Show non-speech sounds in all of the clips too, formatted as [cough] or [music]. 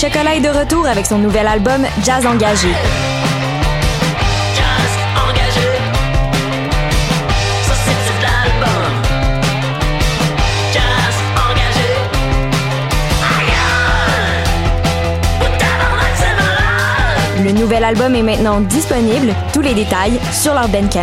Chocolat est de retour avec son nouvel album Jazz Engagé. Le nouvel album est maintenant disponible, tous les détails sur leur Bandcamp.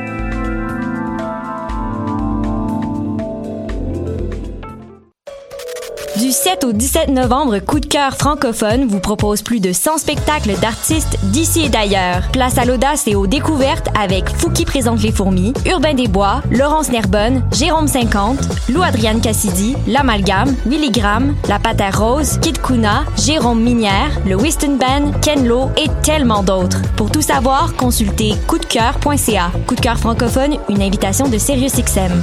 Du 7 au 17 novembre, Coup de cœur francophone vous propose plus de 100 spectacles d'artistes d'ici et d'ailleurs. Place à l'audace et aux découvertes avec Fouki présente les fourmis, Urbain Desbois, Laurence Nerbonne, Jérôme 50, Lou Adriane Cassidy, L'Amalgame, Willy Graham, La Patère Rose, Kid Kuna, Jérôme Minière, le Whiston Band, Ken Lo et tellement d'autres. Pour tout savoir, consultez coupdecoeur.ca. Coup de cœur francophone, une invitation de SiriusXM.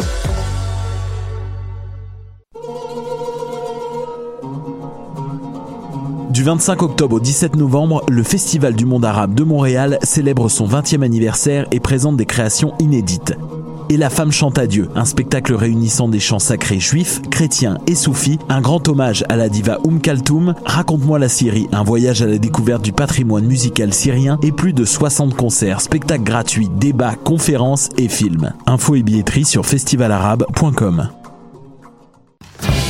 Du 25 octobre au 17 novembre, le Festival du monde arabe de Montréal célèbre son 20e anniversaire et présente des créations inédites. Et la femme chante à Dieu, un spectacle réunissant des chants sacrés juifs, chrétiens et soufis, un grand hommage à la diva Oum Kaltoum, Raconte-moi la Syrie, un voyage à la découverte du patrimoine musical syrien et plus de 60 concerts, spectacles gratuits, débats, conférences et films. Info et billetterie sur festivalarabe.com.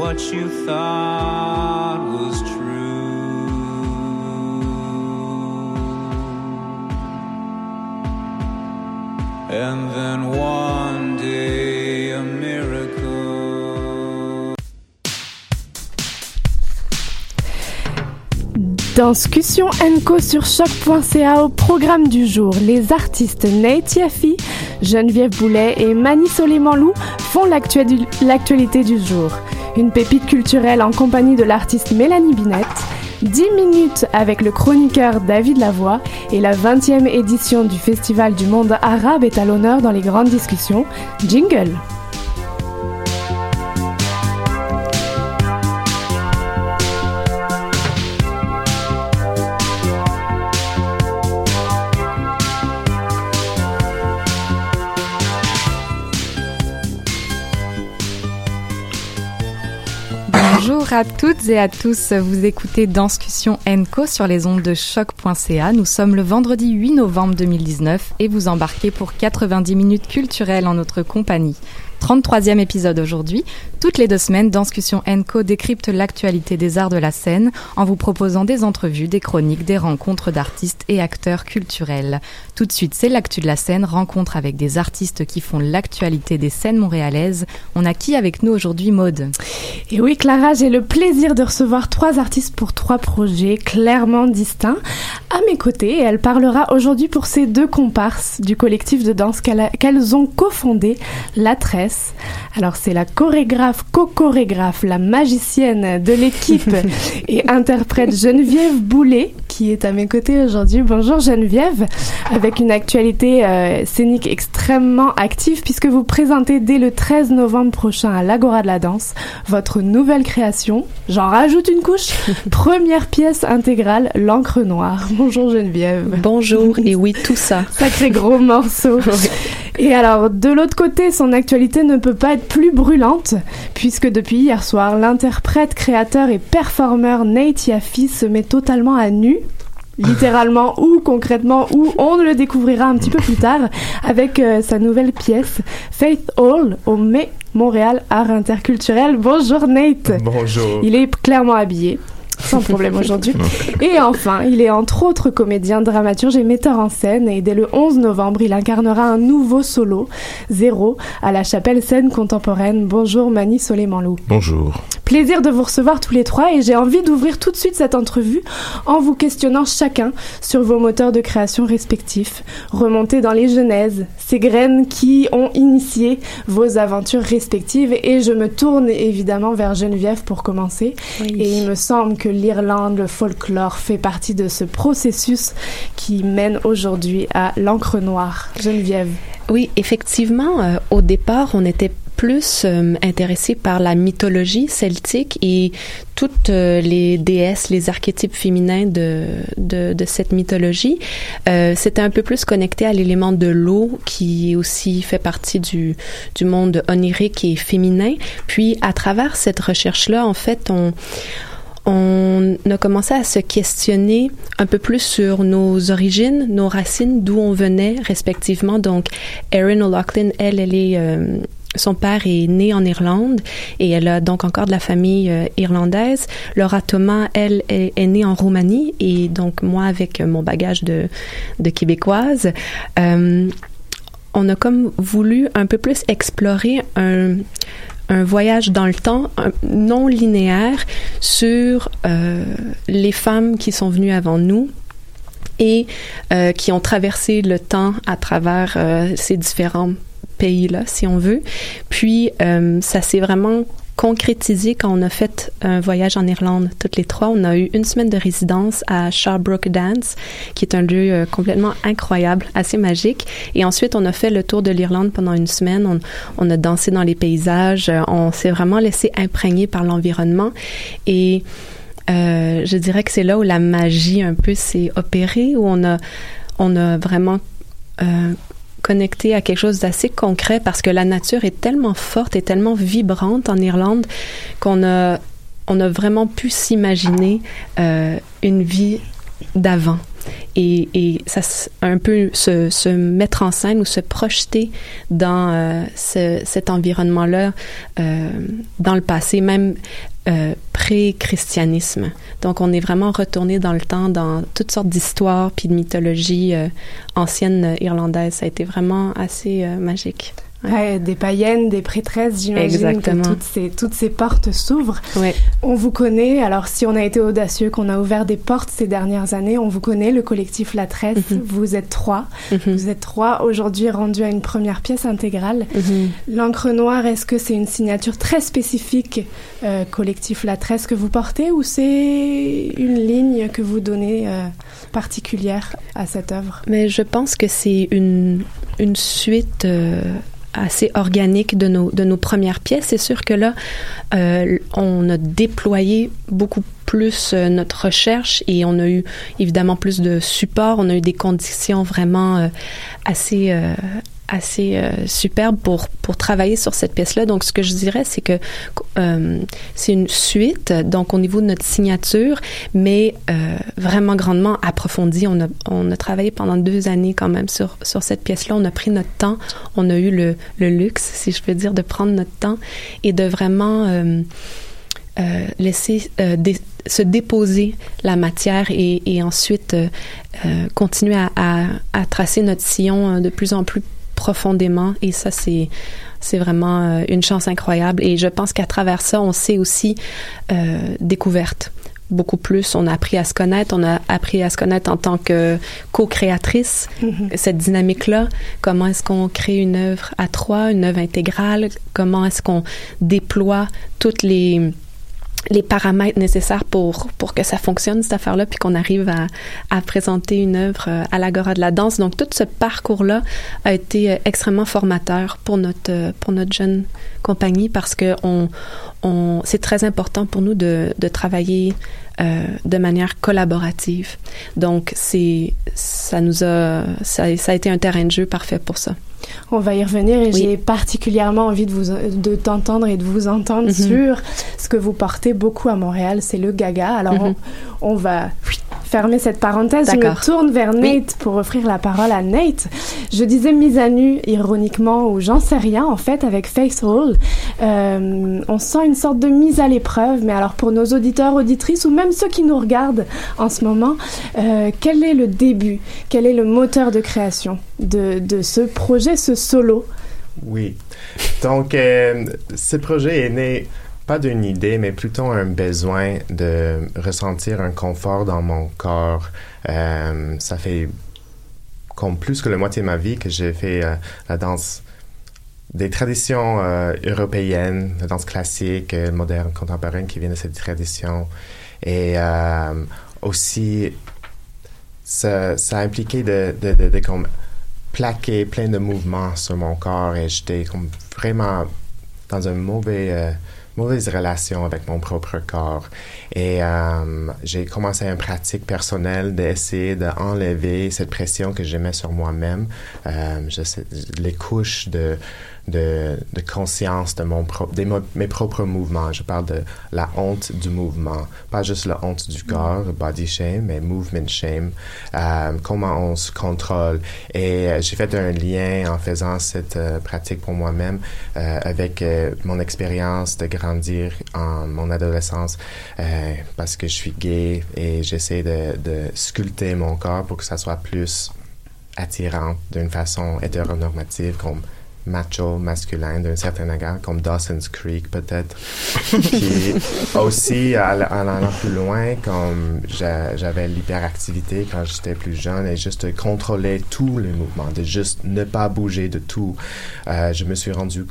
what you thought was true. And then one day a miracle. Discussion Co sur choc.ca au programme du jour. Les artistes Nate Yaffi, Geneviève Boulet et Mani Soleimanlou font l'actu- l'actualité du jour. Une pépite culturelle en compagnie de l'artiste Mélanie Binette. 10 minutes avec le chroniqueur David Lavoie et la 20e édition du Festival du monde arabe est à l'honneur dans les grandes discussions. Jingle Bonjour à toutes et à tous, vous écoutez Danscussion Co sur les ondes de choc.ca. Nous sommes le vendredi 8 novembre 2019 et vous embarquez pour 90 minutes culturelles en notre compagnie. 33e épisode aujourd'hui. Toutes les deux semaines, Danscussion Co décrypte l'actualité des arts de la scène en vous proposant des entrevues, des chroniques, des rencontres d'artistes et acteurs culturels. Tout de suite, c'est l'actu de la scène, rencontre avec des artistes qui font l'actualité des scènes montréalaises. On a qui avec nous aujourd'hui, Maude? Et oui, Clara, j'ai le plaisir de recevoir trois artistes pour trois projets clairement distincts à mes côtés. Et elle parlera aujourd'hui pour ces deux comparses du collectif de danse qu'elles ont cofondé, La Tresse. Alors, c'est la chorégraphe, co-chorégraphe, la magicienne de l'équipe [laughs] et interprète Geneviève Boulet qui est à mes côtés aujourd'hui. Bonjour Geneviève, avec une actualité euh, scénique extrêmement active puisque vous présentez dès le 13 novembre prochain à l'Agora de la Danse votre nouvelle création. J'en rajoute une couche. [laughs] Première pièce intégrale, l'encre noire. Bonjour Geneviève. Bonjour, et oui, tout ça. [laughs] Sacré gros morceau. [laughs] Et alors, de l'autre côté, son actualité ne peut pas être plus brûlante, puisque depuis hier soir, l'interprète, créateur et performeur Nate Yaffe se met totalement à nu littéralement ou concrètement ou on le découvrira un petit peu plus tard avec euh, sa nouvelle pièce Faith Hall au Mai Montréal Art Interculturel. Bonjour Nate. Bonjour. Il est clairement habillé sans problème aujourd'hui. [laughs] Et enfin, il est entre autres comédien, dramaturge et metteur en scène. Et dès le 11 novembre, il incarnera un nouveau solo, Zéro, à la chapelle scène contemporaine. Bonjour Mani Soleimanlou. Bonjour. Plaisir de vous recevoir tous les trois et j'ai envie d'ouvrir tout de suite cette entrevue en vous questionnant chacun sur vos moteurs de création respectifs. Remonter dans les genèses, ces graines qui ont initié vos aventures respectives et je me tourne évidemment vers Geneviève pour commencer. Et il me semble que l'Irlande, le folklore fait partie de ce processus qui mène aujourd'hui à l'encre noire. Geneviève. Oui, effectivement, euh, au départ, on était plus euh, intéressé par la mythologie celtique et toutes euh, les déesses, les archétypes féminins de, de, cette mythologie. C'était un peu plus connecté à l'élément de l'eau qui aussi fait partie du, du monde onirique et féminin. Puis à travers cette recherche-là, en fait, on on a commencé à se questionner un peu plus sur nos origines, nos racines, d'où on venait respectivement. Donc, Erin O'Loughlin, elle, elle est euh, son père est né en Irlande et elle a donc encore de la famille euh, irlandaise. Laura Thomas, elle, est, née en Roumanie et donc moi, avec mon bagage de, de québécoise, euh, on a comme voulu un peu plus explorer un, un voyage dans le temps non linéaire sur euh, les femmes qui sont venues avant nous et euh, qui ont traversé le temps à travers euh, ces différents pays-là, si on veut. Puis, ça s'est vraiment concrétisé quand on a fait un voyage en Irlande, toutes les trois. On a eu une semaine de résidence à Sharbrook Dance, qui est un lieu euh, complètement incroyable, assez magique. Et ensuite, on a fait le tour de l'Irlande pendant une semaine. On, a dansé dans les paysages. On s'est vraiment laissé imprégner par l'environnement. Et euh, je dirais que c'est là où la magie un peu s'est opérée, où on a, on a vraiment euh, connecté à quelque chose d'assez concret parce que la nature est tellement forte et tellement vibrante en Irlande qu'on a, on a vraiment pu s'imaginer euh, une vie d'avant. Et, ça un peu se, se, mettre en scène ou se projeter dans euh, ce, cet environnement-là euh, dans le passé, même euh, pré-christianisme. Donc, on est vraiment retourné dans le temps, dans toutes sortes d'histoires puis de mythologies anciennes irlandaises. Ça a été vraiment assez magique. Ouais, des païennes, des prêtresses, j'imagine que toutes ces, toutes ces portes s'ouvrent. Ouais. On vous connaît, alors si on a été audacieux, qu'on a ouvert des portes ces dernières années, on vous connaît, le collectif La Tresse, mm -hmm. vous êtes trois. Mm -hmm. Vous êtes trois aujourd'hui rendus à une première pièce intégrale. Mm -hmm. L'encre noire, est-ce que c'est une signature très spécifique, euh, collectif La Tresse, que vous portez ou c'est une ligne que vous donnez euh, particulière à cette œuvre? Mais je pense que c'est une, une suite... Euh assez organique de nos de nos premières pièces. C'est sûr que là, euh, on a déployé beaucoup plus euh, notre recherche et on a eu évidemment plus de support. On a eu des conditions vraiment euh, assez assez euh, superbe pour pour travailler sur cette pièce là donc ce que je dirais c'est que euh, c'est une suite donc au niveau de notre signature mais euh, vraiment grandement approfondie. On a on a travaillé pendant deux années quand même sur sur cette pièce là on a pris notre temps. On a eu le le luxe si je peux dire de prendre notre temps et de vraiment laisser se déposer la matière et, ensuite continuer à, à, à, tracer notre sillon de plus en plus profondément. Et ça c'est c'est vraiment une chance incroyable. Et je pense qu'à travers ça on s'est aussi euh, découverte beaucoup plus. On a appris à se connaître. On a appris à se connaître en tant que co-créatrice. Mm -hmm. cette dynamique là comment est-ce qu'on crée une œuvre à trois une œuvre intégrale? Comment est-ce qu'on déploie toutes les les paramètres nécessaires pour pour que ça fonctionne cette affaire là puis qu'on arrive à, à présenter une œuvre à l'agora de la danse. Donc tout ce parcours là a été extrêmement formateur pour notre pour notre jeune compagnie parce que on c'est très important pour nous de de travailler euh, de manière collaborative donc c'est ça nous a ça, ça a été un terrain de jeu parfait pour ça On va y revenir et j'ai particulièrement envie de vous de t'entendre et de vous entendre Mhm. sur ce que vous portez beaucoup à Montréal, c'est le gaga. Alors Mhm. on, on va fermer cette parenthèse. Je me tourne vers Nate pour offrir la parole à Nate. Je disais mise à nu ironiquement ou j'en sais rien en fait avec Face Roll. Euh, on sent une sorte de mise à l'épreuve, mais alors pour nos auditeurs, auditrices ou même ceux qui nous regardent en ce moment, euh, quel est le début, quel est le moteur de création de, de ce projet, ce solo? Oui. Donc, euh, ce projet est né pas d'une idée, mais plutôt un besoin de ressentir un confort dans mon corps. Euh, ça fait comme plus que la moitié de ma vie que j'ai fait la danse des traditions euh, européennes, la danse classique, euh, moderne, contemporaine qui viennent de cette tradition. Et euh, aussi, ça, a impliqué de, de, plaquer plein de mouvements sur mon corps et j'étais vraiment dans une mauvais, mauvaise relation avec mon propre corps. Et euh, j'ai commencé une pratique personnelle d'essayer d'enlever cette pression que mets sur moi-même, euh, les couches de, de, conscience de mon propre, des mes propres mouvements. Je parle de la honte du mouvement, pas juste la honte du corps, body shame, mais movement shame, euh, comment on se contrôle. Et j'ai fait un lien en faisant cette pratique pour moi-même avec mon expérience de grandir en mon adolescence euh, parce que je suis gay et j'essaie de, de sculpter mon corps pour que ça soit plus attirant d'une façon hétéronormative comme macho, masculin d'un certain égard, comme Dawson's Creek peut-être. [laughs] Puis aussi, en en allant plus loin, comme j'a- j'avais l'hyperactivité quand j'étais plus jeune et juste contrôler tous les mouvements, de juste ne pas bouger de tout, euh, je me suis rendu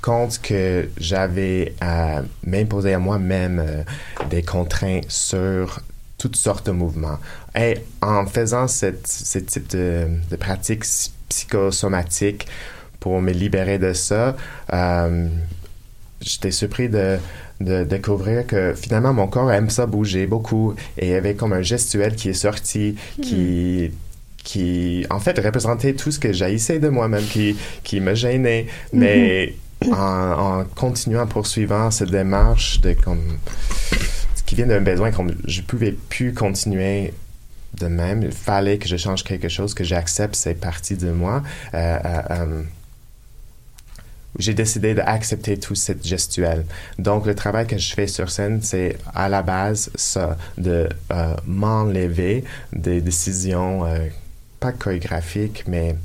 compte que j'avais à m'imposer à moi-même euh, des contraintes sur toutes sortes de mouvements. Et en faisant cette, ce type de, de pratique psy- psychosomatique pour me libérer de ça, euh, j'étais surpris de, de découvrir que finalement mon corps aime ça bouger beaucoup et il y avait comme un gestuel qui est sorti qui qui en fait représentait tout ce que j'haïssais de moi-même qui qui me gênait. Mais en, en continuant poursuivant cette démarche de comme qui vient d'un besoin comme je pouvais plus continuer de même il fallait que je change quelque chose que j'accepte ces parties de moi euh, euh, euh, j'ai décidé d'accepter tout cette gestuelle. Donc, le travail que je fais sur scène, c'est à la base ça, de m'enlever des décisions, pas chorégraphiques, mais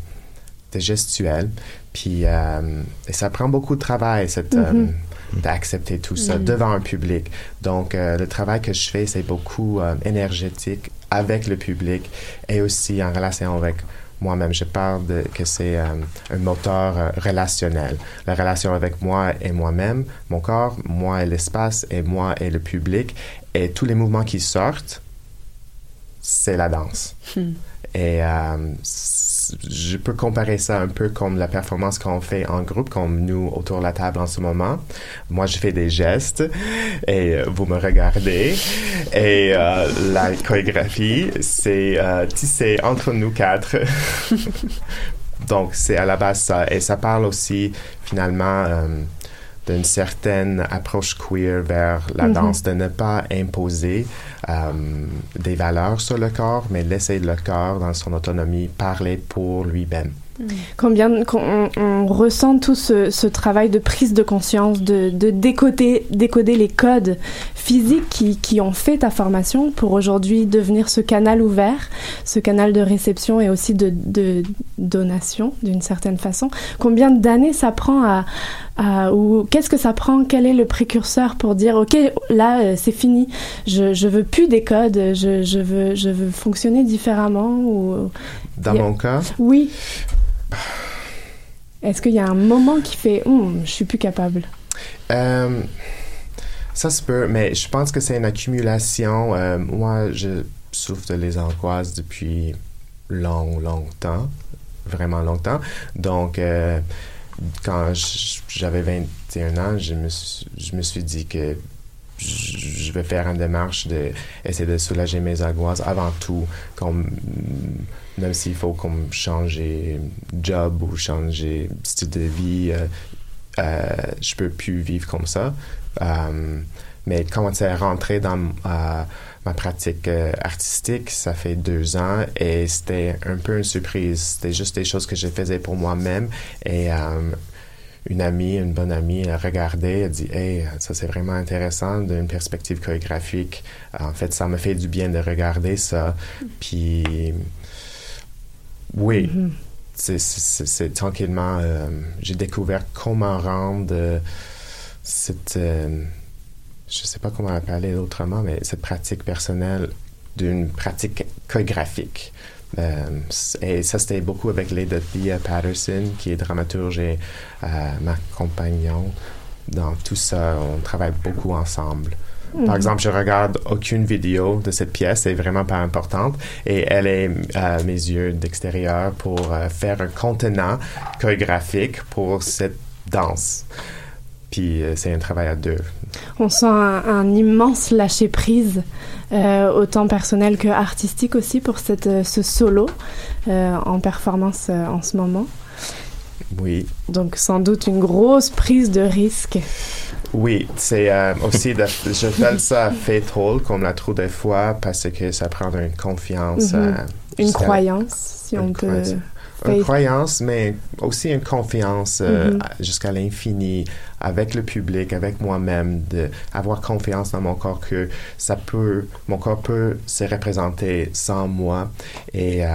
de gestuelles. Puis, euh, et ça prend beaucoup de travail, cette, euh, Mhm. d'accepter tout ça Mhm. devant un public. Donc, euh, le travail que je fais, c'est beaucoup euh, énergétique avec le public et aussi en relation avec moi-même. Je parle de que c'est euh, un moteur euh, relationnel. La relation avec moi et moi-même, mon corps, moi et l'espace, et moi et le public. Et tous les mouvements qui sortent, c'est la danse. Hmm. Et euh, je peux comparer ça un peu comme la performance qu'on fait en groupe, comme nous autour de la table en ce moment. Moi, je fais des gestes et euh, vous me regardez. Et euh, la chorégraphie, c'est euh, tissé entre nous quatre. [laughs] Donc, c'est à la base ça. Et ça parle aussi, finalement, d'une certaine approche queer vers la Mhm. danse, de ne pas imposer euh, des valeurs sur le corps, mais laisser le corps dans son autonomie parler pour lui-même. Combien qu'on on, on ressent tout ce, ce travail de prise de conscience, de, de décoder, décoder les codes physiques qui, qui ont fait ta formation pour aujourd'hui devenir ce canal ouvert, ce canal de réception et aussi de, de donation d'une certaine façon? Combien d'années ça prend à, à ou qu'est-ce que ça prend? Quel est le précurseur pour dire ok là euh, c'est fini, je, je veux plus des codes, je, je veux je veux fonctionner différemment ou Dans mon cas, oui. Est-ce qu'il y a un moment qui fait Hum, je suis plus capable? Euh, ça se peut, mais je pense que c'est une accumulation. Euh, moi, je souffre de les angoisses depuis long, longtemps, vraiment longtemps. Donc, euh, quand j'avais 21 ans, je me, suis, je me suis dit que je vais faire une démarche de essayer de soulager mes angoisses avant tout, comme même s'il faut comme changer job ou changer style de vie, euh, euh, je peux plus vivre comme ça. Euh, mais quand c'est rentré dans euh, ma pratique euh, artistique, ça fait deux ans et c'était un peu une surprise. C'était juste des choses que je faisais pour moi-même et euh, une amie, une bonne amie, elle regardait, elle dit Hey, ça c'est vraiment intéressant d'une perspective chorégraphique. En fait, ça me fait du bien de regarder ça. Puis, oui, Mhm. c'est- tranquillement, euh, j'ai découvert comment rendre cette, je sais pas comment appeler autrement, mais cette pratique personnelle d'une pratique chorégraphique. Euh, et ça, c'était beaucoup avec l'aide de Thea Patterson, qui est dramaturge et euh, ma compagnon. Dans tout ça, on travaille beaucoup ensemble. Par Mhm. exemple, je regarde aucune vidéo de cette pièce, c'est vraiment pas importante, et elle est à mes yeux d'extérieur pour euh, faire un contenant chorégraphique pour cette danse. Puis euh, c'est un travail à deux. On sent un, un immense lâcher prise, euh, autant personnel que artistique aussi pour cette, euh, ce solo euh, en performance euh, en ce moment. Oui. Donc sans doute une grosse prise de risque. Oui, c'est aussi, de, je fais ça fatal, comme la trop des fois, parce que ça prend une confiance. Mhm. Une croyance, si Une on peut. Une croyance, mais aussi une confiance euh, Mhm. jusqu'à l'infini avec le public, avec moi-même, de avoir confiance dans mon corps que ça peut, mon corps peut se représenter sans moi et euh,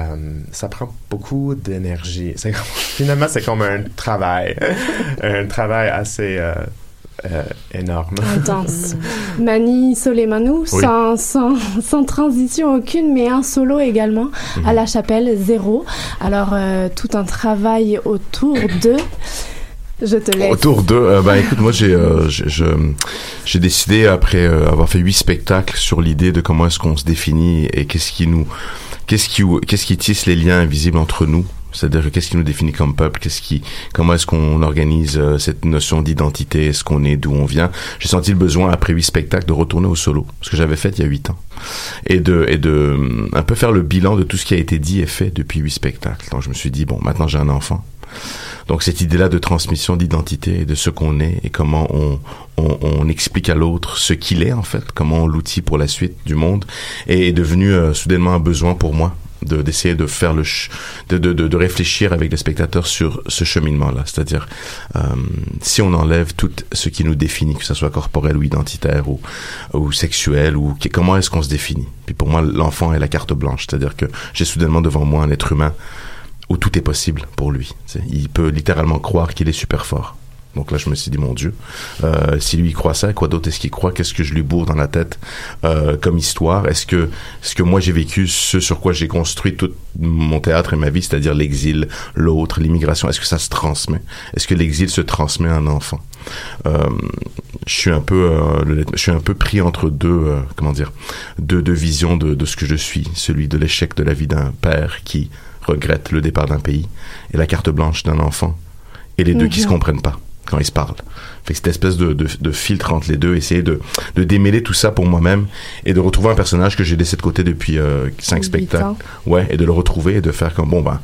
ça prend beaucoup d'énergie. [laughs] Finalement, c'est comme un travail, [laughs] un travail assez euh, euh, énorme. Intense. Mani Solemanou, Oui. sans, sans, sans transition aucune, mais un solo également Mhm. à la chapelle, zéro. Alors, euh, tout un travail autour de. Je te laisse. Autour d'eux, euh, ben écoute, moi j'ai euh, j'ai décidé après euh, avoir fait huit spectacles sur l'idée de comment est-ce qu'on se définit et qu'est-ce qui nous qu'est-ce qui qu'est-ce qui tisse les liens invisibles entre nous. C'est-à-dire qu'est-ce qui nous définit comme peuple, qu'est-ce qui, comment est-ce qu'on organise euh, cette notion d'identité, est-ce qu'on est, d'où on vient? J'ai senti le besoin après huit spectacles de retourner au solo, ce que j'avais fait il y a huit ans, et de et de hum, un peu faire le bilan de tout ce qui a été dit et fait depuis huit spectacles. Donc je me suis dit bon, maintenant j'ai un enfant. Donc cette idée-là de transmission d'identité, de ce qu'on est et comment on, on, on explique à l'autre ce qu'il est en fait, comment on l'outil pour la suite du monde, est, est devenu euh, soudainement un besoin pour moi d'essayer de faire le de, de, de, réfléchir avec les spectateurs sur ce cheminement là c'est-à-dire euh, si on enlève tout ce qui nous définit que ce soit corporel ou identitaire ou ou sexuel ou comment est-ce qu'on se définit? Puis pour moi l'enfant est la carte blanche c'est-à-dire que j'ai soudainement devant moi un être humain où tout est possible pour lui. Il peut littéralement croire qu'il est super fort. Donc là, je me suis dit, mon Dieu, euh, si lui il croit ça, quoi d'autre est-ce qu'il croit? Qu'est-ce que je lui bourre dans la tête euh, comme histoire? Est-ce que, est-ce que moi j'ai vécu ce sur quoi j'ai construit tout mon théâtre et ma vie, c'est-à-dire l'exil, l'autre, l'immigration? Est-ce que ça se transmet? Est-ce que l'exil se transmet à un enfant? Euh, Je suis un peu, euh, le- je suis un peu pris entre deux, euh, comment dire, deux, deux visions de, de ce que je suis, celui de l'échec de la vie d'un père qui regrette le départ d'un pays et la carte blanche d'un enfant et les deux qui Mhm. se comprennent pas quand ils se parlent. Fait que cette espèce de, de, de filtre entre les deux, essayer de, de démêler tout ça pour moi-même et de retrouver un personnage que j'ai laissé de côté depuis euh, cinq spectacles. ans. Ouais, et de le retrouver et de faire comme bon ben,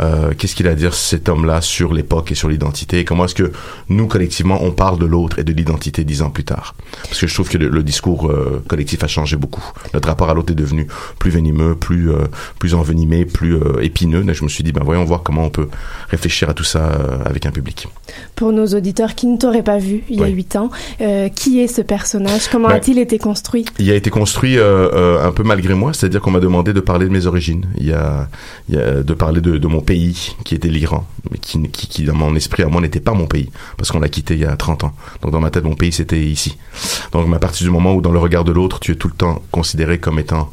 euh, qu'est-ce qu'il a à dire cet homme-là sur l'époque et sur l'identité? Et comment est-ce que nous collectivement on parle de l'autre et de l'identité dix ans plus tard? Parce que je trouve que le, le discours euh, collectif a changé beaucoup. Notre rapport à l'autre est devenu plus venimeux, plus plus envenimé, plus épineux. Et je me suis dit ben voyons voir comment on peut réfléchir à tout ça avec un public. Pour nos auditeurs qui ne t'auraient pas vu il y a huit ans, euh, qui est ce personnage? Comment Ben, a-t-il été construit? Il a été construit euh, euh, un peu malgré moi, c'est-à-dire qu'on m'a demandé de parler de mes origines. Il y a, il y a de parler de, de mon pays, qui était l'Iran, mais qui, qui, qui, dans mon esprit à moi n'était pas mon pays, parce qu'on l'a quitté il y a 30 ans. Donc dans ma tête, mon pays c'était ici. Donc à partir du moment où dans le regard de l'autre, tu es tout le temps considéré comme étant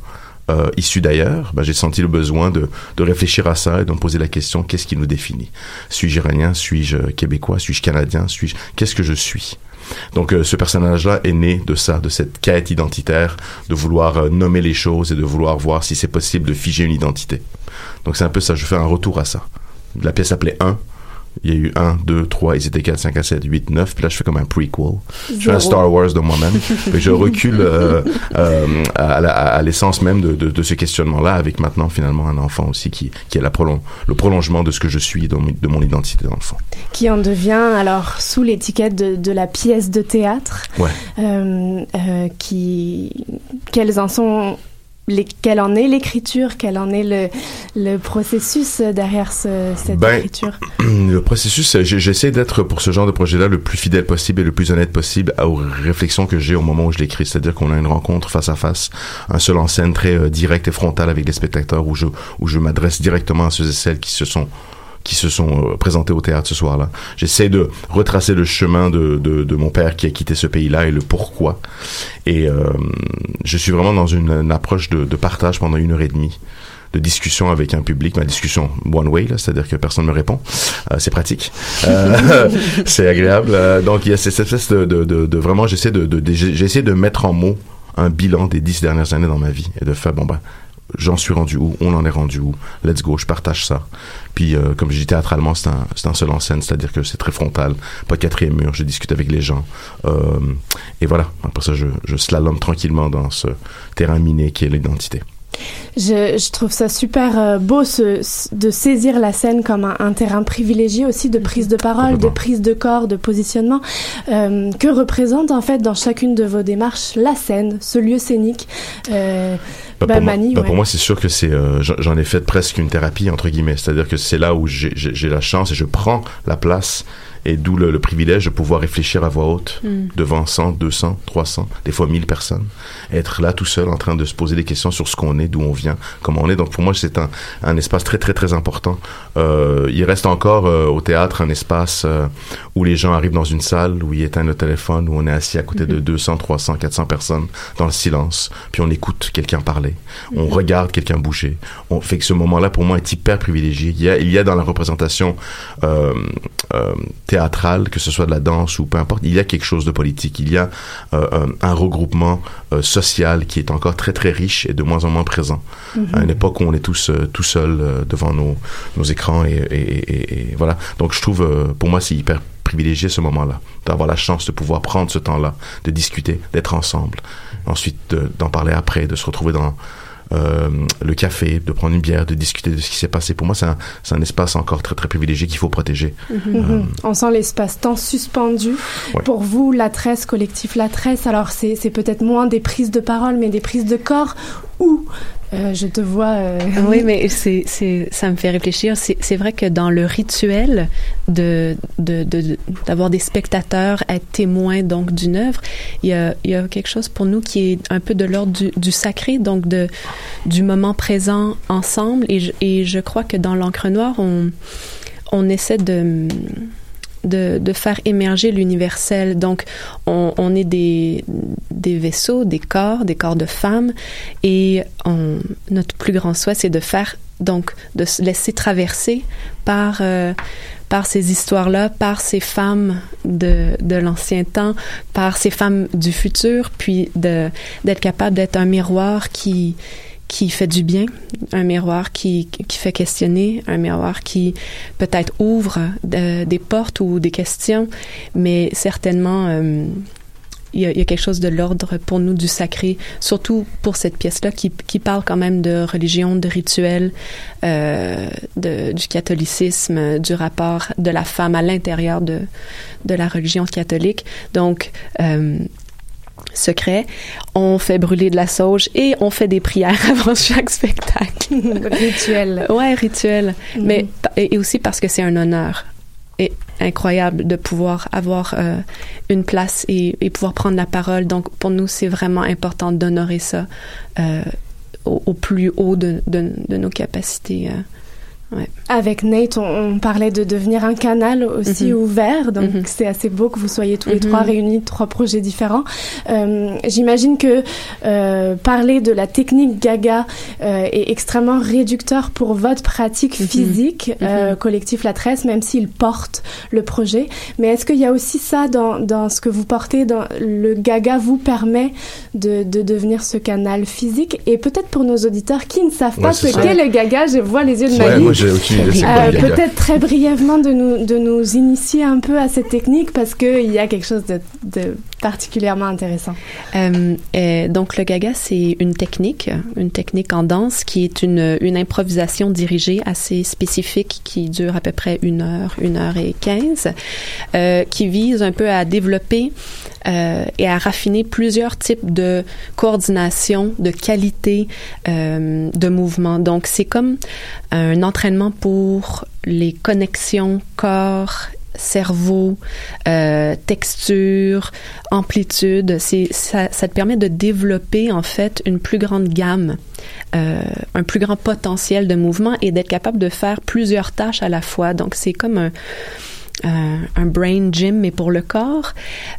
euh, issu d'ailleurs, ben, j'ai senti le besoin de, de réfléchir à ça et de me poser la question qu'est-ce qui nous définit? Suis-je iranien? Suis-je québécois? Suis-je canadien? Suis-je Qu'est-ce que je suis? Donc euh, ce personnage-là est né de ça, de cette quête identitaire, de vouloir euh, nommer les choses et de vouloir voir si c'est possible de figer une identité. Donc c'est un peu ça, je fais un retour à ça. La pièce s'appelait 1, Il y a eu 1, 2, 3, ils étaient 4, 5, 6, 7, 8, 9. Puis là, je fais comme un prequel. Je fais un. Star Wars de moi-même. et je recule euh, euh, à, à l'essence même de, de, de ce questionnement-là, avec maintenant finalement un enfant aussi qui, qui est la prolon- le prolongement de ce que je suis, de mon, de mon identité d'enfant. Qui en devient alors sous l'étiquette de, de la pièce de théâtre. Ouais. Euh, euh, qui, quelles en sont, les, quelle en est l'écriture, quel en est le, le processus derrière ce- cette Ben, écriture? [clears throat] Le processus, euh, j'essaie d'être pour ce genre de projet-là le plus fidèle possible et le plus honnête possible aux réflexions que j'ai au moment où je l'écris. C'est-à-dire qu'on a une rencontre face à face, un seul en scène très euh, direct et frontal avec les spectateurs où je, où je m'adresse directement à ceux et celles qui se sont qui se sont euh, présentés au théâtre ce soir-là. J'essaie de retracer le chemin de, de, mon père qui a quitté ce pays-là et le pourquoi. Et euh, je suis vraiment dans une, approche de, de partage pendant une heure et demie de discussion avec un public, ma discussion one way, c'est-à-dire que personne ne me répond. Euh, c'est pratique, [laughs] c'est agréable. Donc il y a cette espèce de, de, vraiment, j'essaie de, de, essayé de mettre en mots un bilan des dix dernières années dans ma vie et de faire bon ben j'en suis rendu où, on en est rendu où, let's go, je partage ça. Puis euh, comme je dis théâtralement, c'est un, un seul en scène, c'est-à-dire que c'est très frontal, pas de quatrième mur, je discute avec les gens. Euh, et voilà, après ça je, je slalome tranquillement dans ce terrain miné qui est l'identité. Je, je trouve ça super euh, beau ce, ce- de saisir la scène comme un, un terrain privilégié aussi de prise de parole, de prise de corps, de positionnement. Euh, que représente en fait dans chacune de vos démarches la scène, ce lieu scénique euh, Bah, bah, pour, moi, bah, ouais. pour moi, c'est sûr que c'est, euh, j'en- ai fait presque une thérapie entre guillemets. C'est-à-dire que c'est là où j'ai la chance et je prends la place et d'où le, le privilège de pouvoir réfléchir à voix haute Mm. devant 100, 200, 300, des fois 1000 personnes. Être là tout seul en train de se poser des questions sur ce qu'on est, d'où on vient, comment on est. Donc pour moi, c'est un, un espace très très très important. Euh, il reste encore euh, au théâtre un espace euh, où les gens arrivent dans une salle, où ils éteignent le téléphone, où on est assis à côté de 200, 300, 400 personnes dans le silence, puis on écoute quelqu'un parler, on Mhm. regarde quelqu'un bouger. On fait que ce moment-là, pour moi, est hyper privilégié. Il y a, il y a dans la représentation euh, euh, théâtrale, que ce soit de la danse ou peu importe, il y a quelque chose de politique. Il y a euh, un, un regroupement euh, social qui est encore très très riche et de moins en moins présent. Mhm. À une époque où on est tous euh, tout seuls devant nos, nos écrans et, et, et- et voilà. Donc je trouve, pour moi, c'est hyper privilégié ce moment-là, d'avoir la chance de pouvoir prendre ce temps-là, de discuter, d'être ensemble, ensuite de- d'en parler après, de se retrouver dans euh, le café, de prendre une bière, de discuter de ce qui s'est passé. Pour moi, c'est un, espace encore très très privilégié qu'il faut protéger. Mhm. On sent l'espace-temps suspendu. Ouais. Pour vous, la tresse, collectif La Tresse, alors c'est c'est peut-être moins des prises de parole, mais des prises de corps où euh, je te vois. euh, Oui, [laughs] mais c'est, c'est, ça me fait réfléchir. C'est, c'est vrai que dans le rituel de, de, de- d'avoir des spectateurs être témoins donc d'une œuvre, il y a, il y a quelque chose pour nous qui est un peu de l'ordre du, du sacré, donc de, du moment présent ensemble. Et je, et je crois que dans l'encre noire, on, on essaie de de, de faire émerger l'universel. Donc, on, on est des, des vaisseaux, des corps, des corps de femmes, et on, notre plus grand souhait, c'est de faire, donc, de se laisser traverser par, euh, par ces histoires-là, par ces femmes de, de l'ancien temps, par ces femmes du futur, puis d'être capable d'être un miroir qui, qui fait du bien, un miroir qui, qui fait questionner, un miroir qui peut-être ouvre de- des portes ou des questions, mais certainement euh, il y, a, quelque chose de l'ordre pour nous du sacré, surtout pour cette pièce-là qui, qui parle quand même de religion, de rituel, euh, du catholicisme, du rapport de la femme à l'intérieur de, de la religion catholique. Donc, euh, secret. On fait brûler de la sauge et on fait des prières [laughs] avant chaque spectacle. rituel. Ouais, rituel. Mhm. Mais et, et aussi parce que c'est un honneur et incroyable de pouvoir avoir euh, une place et, et pouvoir prendre la parole. Donc pour nous, c'est vraiment important d'honorer ça euh, au, au plus haut de, de, de nos capacités. euh. Ouais. Avec Nate, on, on parlait de devenir un canal aussi Mhm. ouvert, donc Mhm. c'est assez beau que vous soyez tous les Mhm. trois réunis, trois projets différents. Euh, J'imagine que euh, parler de la technique Gaga euh, est extrêmement réducteur pour votre pratique Mhm. physique, euh, collectif La Tresse, même s'il porte le projet. Mais est-ce qu'il y a aussi ça dans, dans ce que vous portez dans Le Gaga vous permet de, de devenir ce canal physique? Et peut-être pour nos auditeurs qui ne savent pas ce qu'est le Gaga, je vois les yeux de Ouais, Mali. J'ai aucune idée Euh. Peut-être très brièvement de nous, de nous initier un peu à cette technique parce qu'il y a quelque chose de, de particulièrement intéressant. Euh, euh, donc le gaga, c'est une technique, une technique en danse qui est une, une improvisation dirigée assez spécifique qui dure à peu près une heure, une heure et quinze, euh, qui vise un peu à développer euh, et à raffiner plusieurs types de coordination, de qualité euh, de mouvement. Donc c'est comme un entraînement pour les connexions corps cerveau, euh, texture, amplitude. Ça, te permet de développer en fait une plus grande gamme, un plus grand potentiel de mouvement et d'être capable de faire plusieurs tâches à la fois. Donc c'est comme un un, un brain gym mais pour le corps.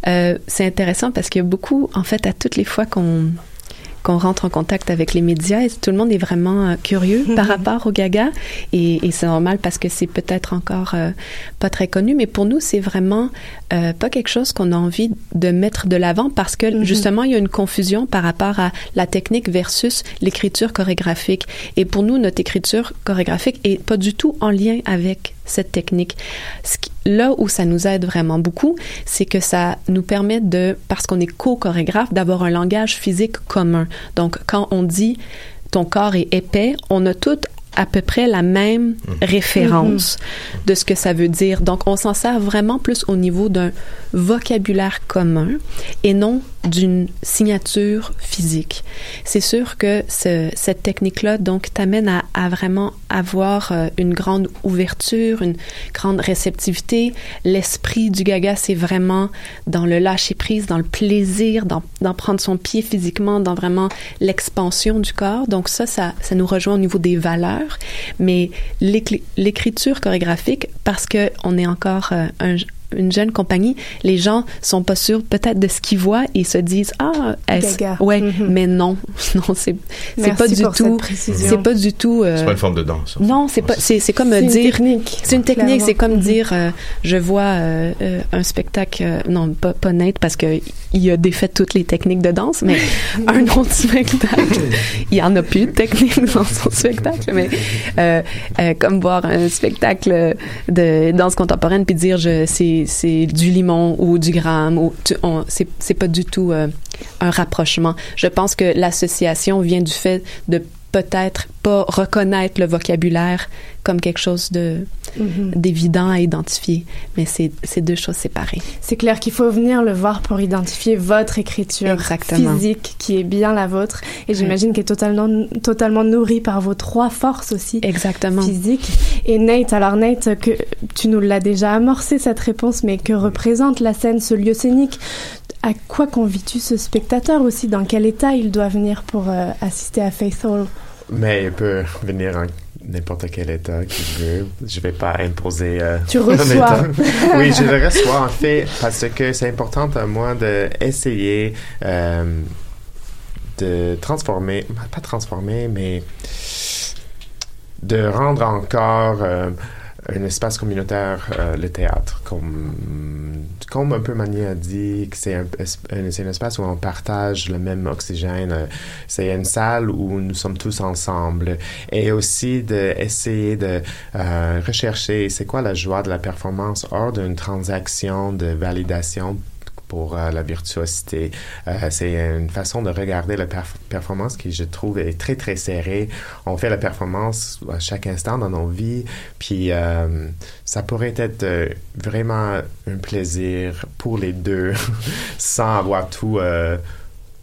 Euh, c'est intéressant parce qu'il y a beaucoup, en fait, à toutes les fois qu'on qu'on rentre en contact avec les médias, et tout le monde est vraiment euh, curieux [laughs] par rapport au gaga. Et, et c'est normal parce que c'est peut-être encore euh, pas très connu, mais pour nous c'est vraiment euh, pas quelque chose qu'on a envie de mettre de l'avant parce que justement il y a une confusion par rapport à la technique versus l'écriture chorégraphique. Et pour nous notre écriture chorégraphique est pas du tout en lien avec cette technique. Là où ça nous aide vraiment beaucoup, c'est que ça nous permet de, parce qu'on est co-chorégraphe, d'avoir un langage physique commun. Donc, quand on dit ton corps est épais, on a tout à peu près la même référence de ce que ça veut dire. Donc, on s'en sert vraiment plus au niveau d'un vocabulaire commun et non d'une signature physique. C'est sûr que ce- cette technique-là, donc, t'amène à, à vraiment avoir euh, une grande ouverture, une grande réceptivité. L'esprit du gaga, c'est vraiment dans le lâcher-prise, dans le plaisir, dans, dans prendre son pied physiquement, dans vraiment l'expansion du corps. Donc ça, ça, ça nous rejoint au niveau des valeurs. Mais l'écri- l'écriture chorégraphique, parce que on est encore euh, un une jeune compagnie, les gens sont pas sûrs peut-être de ce qu'ils voient et se disent ah est-ce Gaga. ouais Mhm. mais non [laughs] non c'est c'est pas du tout c'est pas du tout C'est pas une forme de danse. non, c'est pas. C'est c'est comme C'est euh, une dire. technique, C'est une technique. C'est comme Mhm. dire, euh, je vois euh, euh, un spectacle. euh, non, pas pas net parce que il a défait toutes les techniques de danse, mais [laughs] un autre spectacle, il y en a plus de techniques dans son spectacle, mais euh, euh, comme voir un spectacle de danse contemporaine puis dire, je c'est c'est du limon ou du gramme ou c'est pas du tout euh, un rapprochement. Je pense que l'association vient du fait de peut-être pas reconnaître le vocabulaire comme quelque chose de Mhm. d'évident à identifier, mais c'est c'est deux choses séparées. C'est clair qu'il faut venir le voir pour identifier votre écriture Exactement. physique qui est bien la vôtre et j'imagine qu'elle est totalement, totalement nourrie par vos trois forces aussi Exactement. physiques. Et Nate, alors Nate, que tu nous l'as déjà amorcé cette réponse, mais que représente la scène, ce lieu scénique? À quoi convies-tu ce spectateur aussi? Dans quel état il doit venir pour euh, assister à Faith Hall Mais il peut venir en n'importe quel état qu'il veut. Je vais pas imposer. euh, Tu [laughs] un reçois. état. [laughs] oui, je le reçois en fait parce que c'est important à moi d'essayer euh, de transformer, pas transformer, mais de rendre encore euh, un espace communautaire, euh, le théâtre, comme, comme un peu Mani a dit, c'est un, un- un espace où on partage le même oxygène. euh, C'est une salle où nous sommes tous ensemble. Et aussi d'essayer de euh, rechercher c'est quoi la joie de la performance hors d'une transaction de validation pour euh, la virtuosité. Euh, c'est une façon de regarder la perf- performance qui, je trouve, est très, très serrée. On fait la performance à chaque instant dans nos vies, puis euh, ça pourrait être vraiment un plaisir pour les deux, [laughs] sans avoir tout...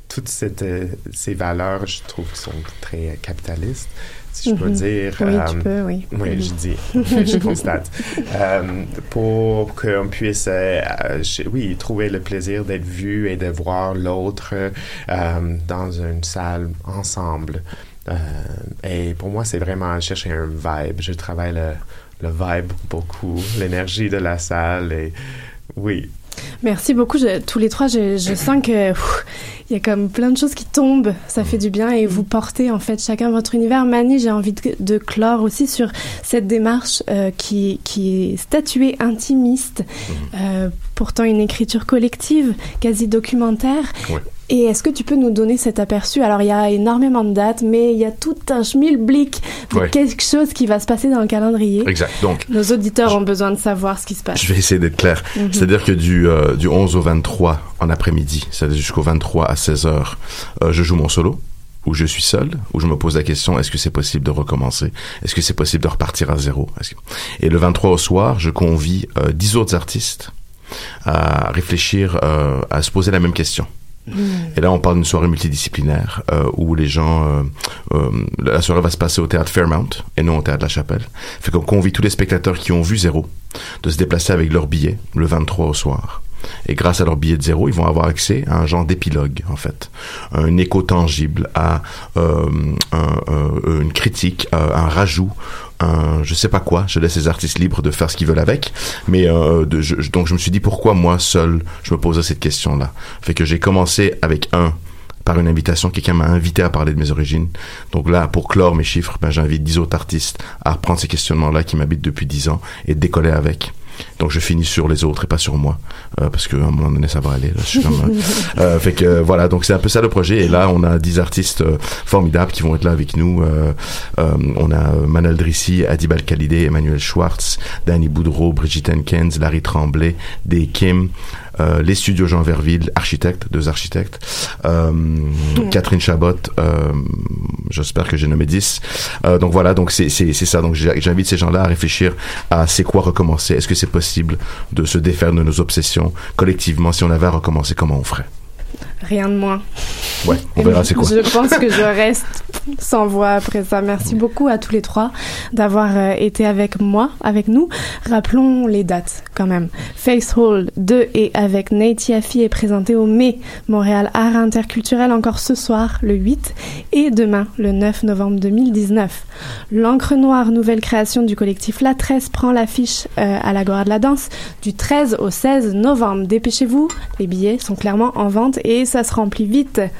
toutes ces valeurs, je trouve, qui sont très capitalistes, si je peux Mhm. dire. Oui, Euh, tu peux, oui. oui, je dis, [laughs] je constate. Euh, pour qu'on puisse, euh, oui, trouver le plaisir d'être vu et de voir l'autre dans une salle ensemble. Et pour moi, c'est vraiment chercher un vibe. Je travaille le, le vibe beaucoup, l'énergie de la salle et oui. Merci beaucoup. Je- tous les trois, je, je sens que il y a comme plein de choses qui tombent. Ça fait du bien et vous portez en fait chacun votre univers. Mani, j'ai envie de, de clore aussi sur cette démarche euh, qui, qui est statuée intimiste, euh, pourtant une écriture collective, quasi documentaire. Ouais. Et est-ce que tu peux nous donner cet aperçu? Alors, il y a énormément de dates, mais il y a tout un schmilblick de Ouais. quelque chose qui va se passer dans le calendrier. Exact. Donc, Nos auditeurs ont besoin de savoir ce qui se passe. Je vais essayer d'être clair. Mhm. C'est-à-dire que du, euh, du 11 au 23 en après-midi, c'est-à-dire jusqu'au 23 à 16 heures, euh, je joue mon solo, où je suis seul, où je me pose la question, est-ce que c'est possible de recommencer? Est-ce que c'est possible de repartir à zéro? Et le 23 au soir, je convie euh, 10 autres artistes à réfléchir, euh, à se poser la même question. Et là, on parle d'une soirée multidisciplinaire euh, où les gens, euh, euh, la soirée va se passer au théâtre Fairmount et non au théâtre La Chapelle. Fait qu'on convie tous les spectateurs qui ont vu zéro de se déplacer avec leur billet le 23 au soir. Et grâce à leur billet de zéro, ils vont avoir accès à un genre d'épilogue, en fait. Un écho tangible à euh, euh, une critique, euh, un rajout, un je sais pas quoi. Je laisse les artistes libres de faire ce qu'ils veulent avec. Mais euh, donc je me suis dit pourquoi moi seul je me posais cette question-là? Fait que j'ai commencé avec un par une invitation, quelqu'un m'a invité à parler de mes origines. Donc là, pour clore mes chiffres, ben, j'invite 10 autres artistes à reprendre ces questionnements-là qui m'habitent depuis 10 ans et décoller avec. Donc je finis sur les autres et pas sur moi, euh, parce qu'à un moment donné ça va aller. Là, je suis comme, euh, euh, fait que euh, voilà, donc c'est un peu ça le projet. Et là, on a 10 artistes euh, formidables qui vont être là avec nous. Euh, on a Manal Drissi, Adib Al-Khalidé, Emmanuel Schwartz, Danny Boudreau, Brigitte Henkens, Larry Tremblay, Day Kim. Euh, les studios Jean Verville, architectes, deux architectes, euh, Catherine Chabot, euh, j'espère que j'ai nommé 10. Euh, donc voilà, donc c'est c'est c'est ça. Donc j'invite ces gens-là à réfléchir à c'est quoi recommencer. Est-ce que c'est possible de se défaire de nos obsessions collectivement? Si on avait à recommencer, comment on ferait? Rien de moins. Ouais, on verra c'est quoi. Je pense que je reste sans voix après ça. Merci beaucoup à tous les trois d'avoir euh, été avec moi, avec nous. Rappelons les dates quand même. Face Hall 2 et avec Nate Yaffe est présenté au mai Montréal Art Interculturel encore ce soir, le 8, et demain, le 9 novembre 2019. L'encre noire, nouvelle création du collectif La Tresse, prend l'affiche euh, à l'Agora de la Danse du 13 au 16 novembre. Dépêchez-vous, les billets sont clairement en vente et ça se remplit vite.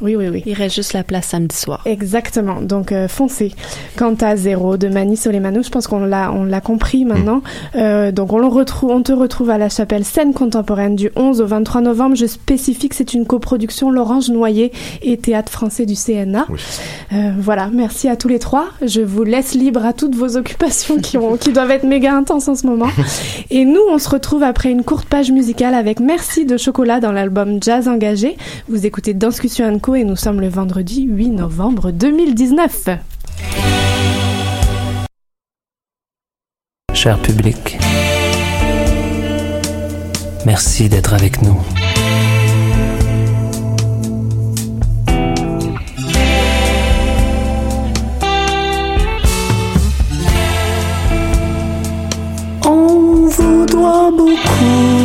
Oui, oui, oui. Il reste juste la place samedi soir. Exactement. Donc euh, foncez. Quant à Zéro de Mani Soleimano, je pense qu'on l'a on l'a compris maintenant. Euh, donc on le retrouve, on te retrouve à la chapelle scène contemporaine du 11 au 23 novembre. Je spécifie que c'est une coproduction L'Orange Noyer et Théâtre Français du CNA. Euh, voilà. Merci à tous les trois. Je vous laisse libre à toutes vos occupations qui ont qui doivent être méga intenses en ce moment. [laughs] Et nous, on se retrouve après une courte page musicale avec Merci de chocolat dans l'album Jazz engagé. Vous écoutez Danscussion Co et nous sommes le vendredi 8 novembre 2019. Cher public, merci d'être avec nous. On vous doit beaucoup.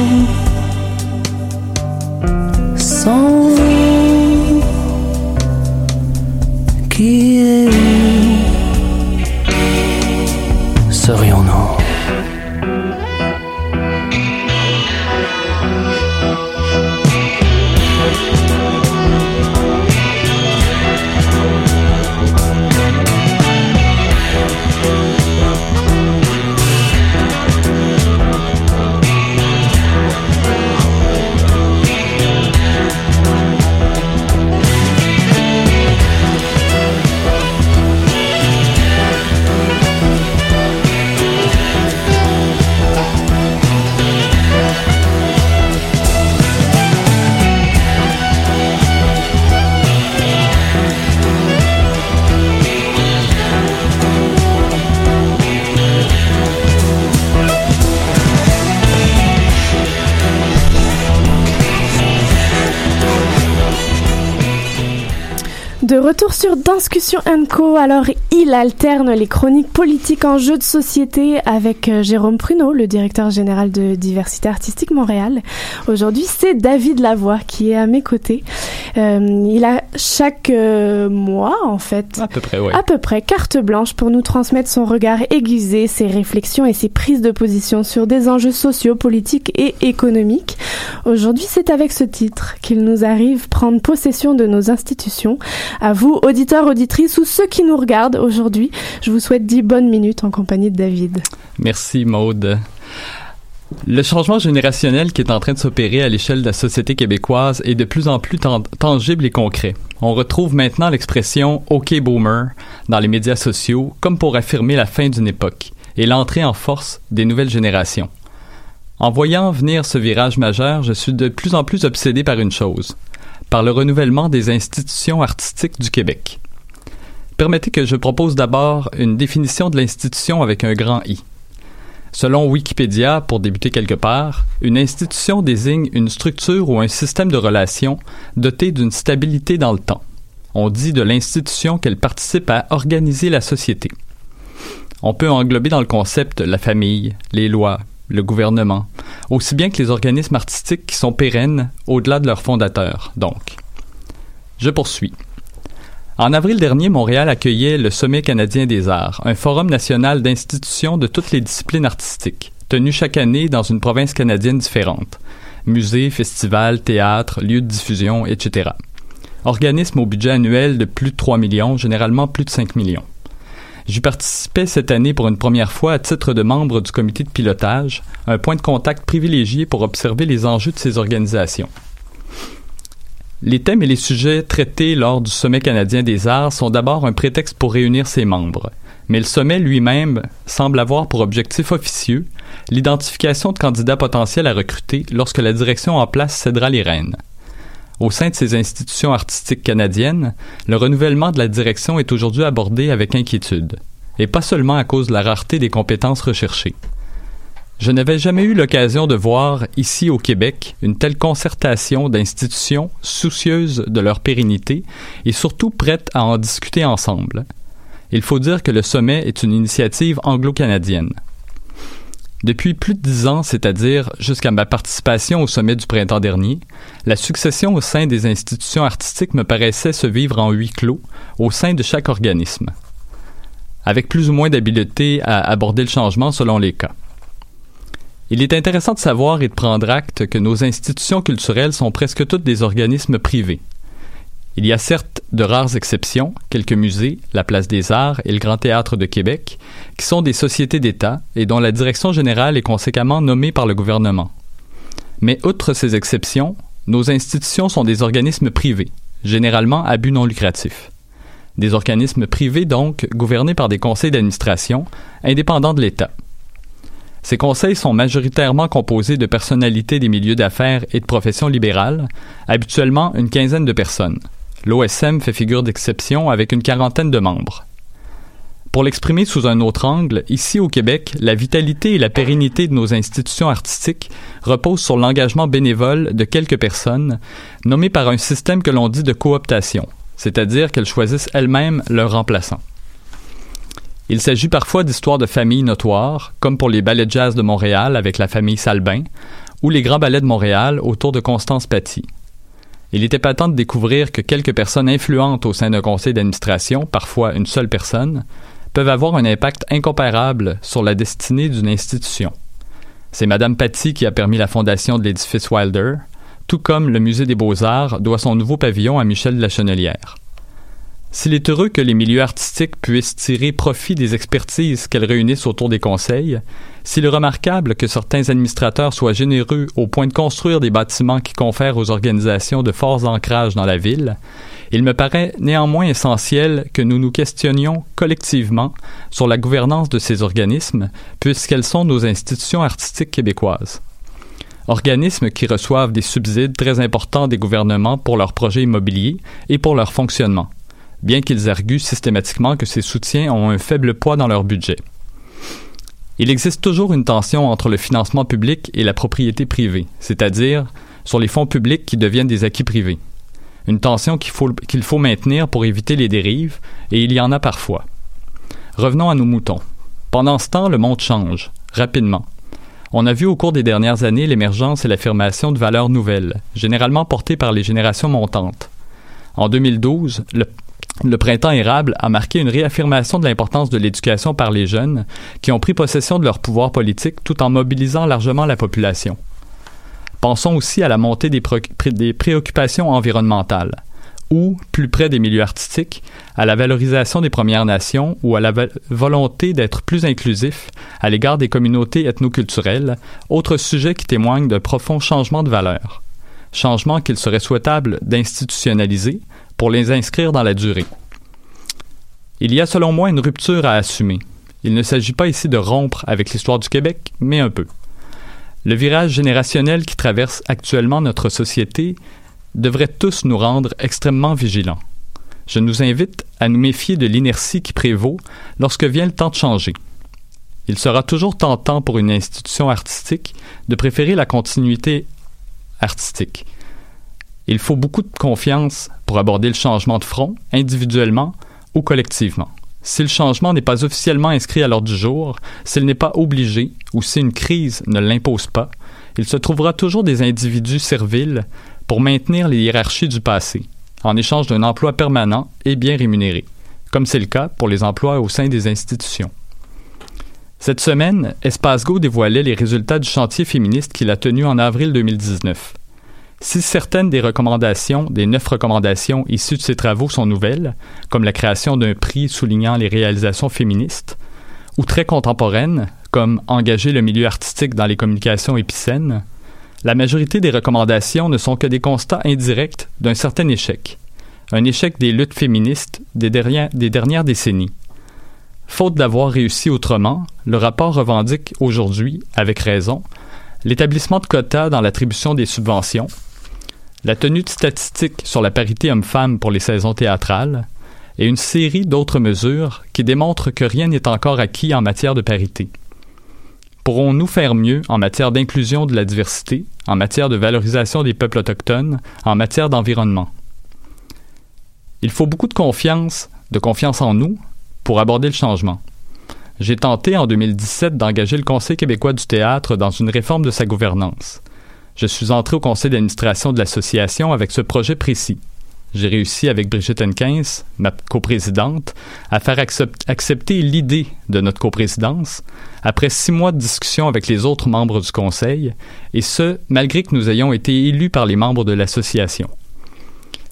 De retour sur Danscussion Co. Alors, il alterne les chroniques politiques en jeux de société avec euh, Jérôme Pruneau, le directeur général de Diversité Artistique Montréal. Aujourd'hui, c'est David Lavoie qui est à mes côtés. Euh, il a chaque euh, mois, en fait, À peu près, oui. à peu près carte blanche pour nous transmettre son regard aiguisé, ses réflexions et ses prises de position sur des enjeux sociaux, politiques et économiques. Aujourd'hui, c'est avec ce titre qu'il nous arrive prendre possession de nos institutions. À vous, auditeurs, auditrices ou ceux qui nous regardent aujourd'hui, je vous souhaite 10 bonnes minutes en compagnie de David. Merci Maude. Le changement générationnel qui est en train de s'opérer à l'échelle de la société québécoise est de plus en plus tangible et concret. On retrouve maintenant l'expression OK boomer dans les médias sociaux comme pour affirmer la fin d'une époque et l'entrée en force des nouvelles générations. En voyant venir ce virage majeur, je suis de plus en plus obsédé par une chose, par le renouvellement des institutions artistiques du Québec. Permettez que je propose d'abord une définition de l'institution avec un grand I. Selon Wikipédia, pour débuter quelque part, une institution désigne une structure ou un système de relations doté d'une stabilité dans le temps. On dit de l'institution qu'elle participe à organiser la société. On peut englober dans le concept la famille, les lois, le gouvernement, aussi bien que les organismes artistiques qui sont pérennes au-delà de leurs fondateurs, donc. Je poursuis. En avril dernier, Montréal accueillait le Sommet canadien des arts, un forum national d'institutions de toutes les disciplines artistiques, tenu chaque année dans une province canadienne différente. Musées, festivals, théâtres, lieux de diffusion, etc. Organisme au budget annuel de plus de 3 millions, généralement plus de 5 millions. J'y participais cette année pour une première fois à titre de membre du comité de pilotage, un point de contact privilégié pour observer les enjeux de ces organisations. Les thèmes et les sujets traités lors du Sommet canadien des arts sont d'abord un prétexte pour réunir ses membres, mais le sommet lui-même semble avoir pour objectif officieux l'identification de candidats potentiels à recruter lorsque la direction en place cédera les rênes. Au sein de ces institutions artistiques canadiennes, le renouvellement de la direction est aujourd'hui abordé avec inquiétude, et pas seulement à cause de la rareté des compétences recherchées. Je n'avais jamais eu l'occasion de voir, ici au Québec, une telle concertation d'institutions soucieuses de leur pérennité et surtout prêtes à en discuter ensemble. Il faut dire que le sommet est une initiative anglo-canadienne. Depuis plus de dix ans, c'est-à-dire jusqu'à ma participation au sommet du printemps dernier, la succession au sein des institutions artistiques me paraissait se vivre en huis clos au sein de chaque organisme, avec plus ou moins d'habileté à aborder le changement selon les cas. Il est intéressant de savoir et de prendre acte que nos institutions culturelles sont presque toutes des organismes privés. Il y a certes de rares exceptions, quelques musées, la Place des Arts et le Grand Théâtre de Québec, qui sont des sociétés d'État et dont la direction générale est conséquemment nommée par le gouvernement. Mais outre ces exceptions, nos institutions sont des organismes privés, généralement à but non lucratif. Des organismes privés donc gouvernés par des conseils d'administration indépendants de l'État. Ces conseils sont majoritairement composés de personnalités des milieux d'affaires et de professions libérales, habituellement une quinzaine de personnes. L'OSM fait figure d'exception avec une quarantaine de membres. Pour l'exprimer sous un autre angle, ici au Québec, la vitalité et la pérennité de nos institutions artistiques reposent sur l'engagement bénévole de quelques personnes, nommées par un système que l'on dit de cooptation, c'est-à-dire qu'elles choisissent elles-mêmes leurs remplaçants. Il s'agit parfois d'histoires de familles notoires, comme pour les ballets de jazz de Montréal avec la famille Salbin, ou les grands ballets de Montréal autour de Constance Paty. Il était patent de découvrir que quelques personnes influentes au sein d'un conseil d'administration, parfois une seule personne, peuvent avoir un impact incomparable sur la destinée d'une institution. C'est Madame Paty qui a permis la fondation de l'édifice Wilder, tout comme le Musée des Beaux-Arts doit son nouveau pavillon à Michel de la Chenelière. S'il est heureux que les milieux artistiques puissent tirer profit des expertises qu'elles réunissent autour des conseils, s'il est remarquable que certains administrateurs soient généreux au point de construire des bâtiments qui confèrent aux organisations de forts ancrages dans la ville, il me paraît néanmoins essentiel que nous nous questionnions collectivement sur la gouvernance de ces organismes, puisqu'elles sont nos institutions artistiques québécoises. Organismes qui reçoivent des subsides très importants des gouvernements pour leurs projets immobiliers et pour leur fonctionnement bien qu'ils arguent systématiquement que ces soutiens ont un faible poids dans leur budget. Il existe toujours une tension entre le financement public et la propriété privée, c'est-à-dire sur les fonds publics qui deviennent des acquis privés. Une tension qu'il faut, qu'il faut maintenir pour éviter les dérives, et il y en a parfois. Revenons à nos moutons. Pendant ce temps, le monde change, rapidement. On a vu au cours des dernières années l'émergence et l'affirmation de valeurs nouvelles, généralement portées par les générations montantes. En 2012, le, le printemps érable a marqué une réaffirmation de l'importance de l'éducation par les jeunes qui ont pris possession de leur pouvoir politique tout en mobilisant largement la population. Pensons aussi à la montée des, préoccupations environnementales. ou, plus près des milieux artistiques, à la valorisation des Premières Nations ou à la volonté d'être plus inclusif à l'égard des communautés ethnoculturelles, autre sujet qui témoigne d'un profond changement de valeur. Changement qu'il serait souhaitable d'institutionnaliser pour les inscrire dans la durée. Il y a selon moi une rupture à assumer. Il ne s'agit pas ici de rompre avec l'histoire du Québec, mais un peu. Le virage générationnel qui traverse actuellement notre société devrait tous nous rendre extrêmement vigilants. Je nous invite à nous méfier de l'inertie qui prévaut lorsque vient le temps de changer. Il sera toujours tentant pour une institution artistique de préférer la continuité artistique. Il faut beaucoup de confiance pour aborder le changement de front, individuellement ou collectivement. Si le changement n'est pas officiellement inscrit à l'ordre du jour, s'il n'est pas obligé ou si une crise ne l'impose pas, il se trouvera toujours des individus serviles pour maintenir les hiérarchies du passé, en échange d'un emploi permanent et bien rémunéré, comme c'est le cas pour les emplois au sein des institutions. Cette semaine, Espace Go dévoilait les résultats du chantier féministe qu'il a tenu en avril 2019. Si certaines des recommandations, des neuf recommandations issues de ces travaux sont nouvelles, comme la création d'un prix soulignant les réalisations féministes, ou très contemporaines, comme engager le milieu artistique dans les communications épicènes, la majorité des recommandations ne sont que des constats indirects d'un certain échec. Un échec des luttes féministes des, des dernières décennies. Faute d'avoir réussi autrement, le rapport revendique aujourd'hui, avec raison, l'établissement de quotas dans l'attribution des subventions, la tenue de statistiques sur la parité homme-femme pour les saisons théâtrales, et une série d'autres mesures qui démontrent que rien n'est encore acquis en matière de parité. Pourrons-nous faire mieux en matière d'inclusion de la diversité, en matière de valorisation des peuples autochtones, en matière d'environnement? Il faut beaucoup de confiance, de confiance en nous, pour aborder le changement. J'ai tenté en 2017 d'engager le Conseil québécois du théâtre dans une réforme de sa gouvernance. Je suis entré au conseil d'administration de l'association avec ce projet précis j'ai réussi avec Brigitte Henkins, ma coprésidente, à faire accepter l'idée de notre coprésidence après six mois de discussion avec les autres membres du conseil, et ce, malgré que nous ayons été élus par les membres de l'association.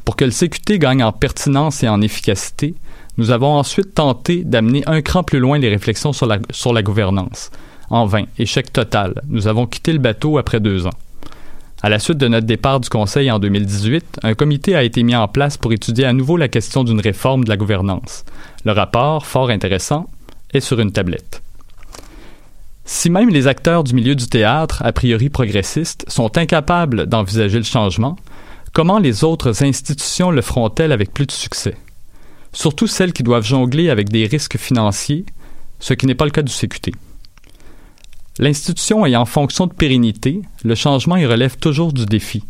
Pour que le CQT gagne en pertinence et en efficacité, nous avons ensuite tenté d'amener un cran plus loin les réflexions sur la, gouvernance. En vain, échec total. Nous avons quitté le bateau après deux ans. À la suite de notre départ du Conseil en 2018, un comité a été mis en place pour étudier à nouveau la question d'une réforme de la gouvernance. Le rapport, fort intéressant, est sur une tablette. Si même les acteurs du milieu du théâtre, a priori progressistes, sont incapables d'envisager le changement, comment les autres institutions le feront-elles avec plus de succès? Surtout celles qui doivent jongler avec des risques financiers, ce qui n'est pas le cas du CQT. L'institution ayant fonction de pérennité, le changement y relève toujours du défi.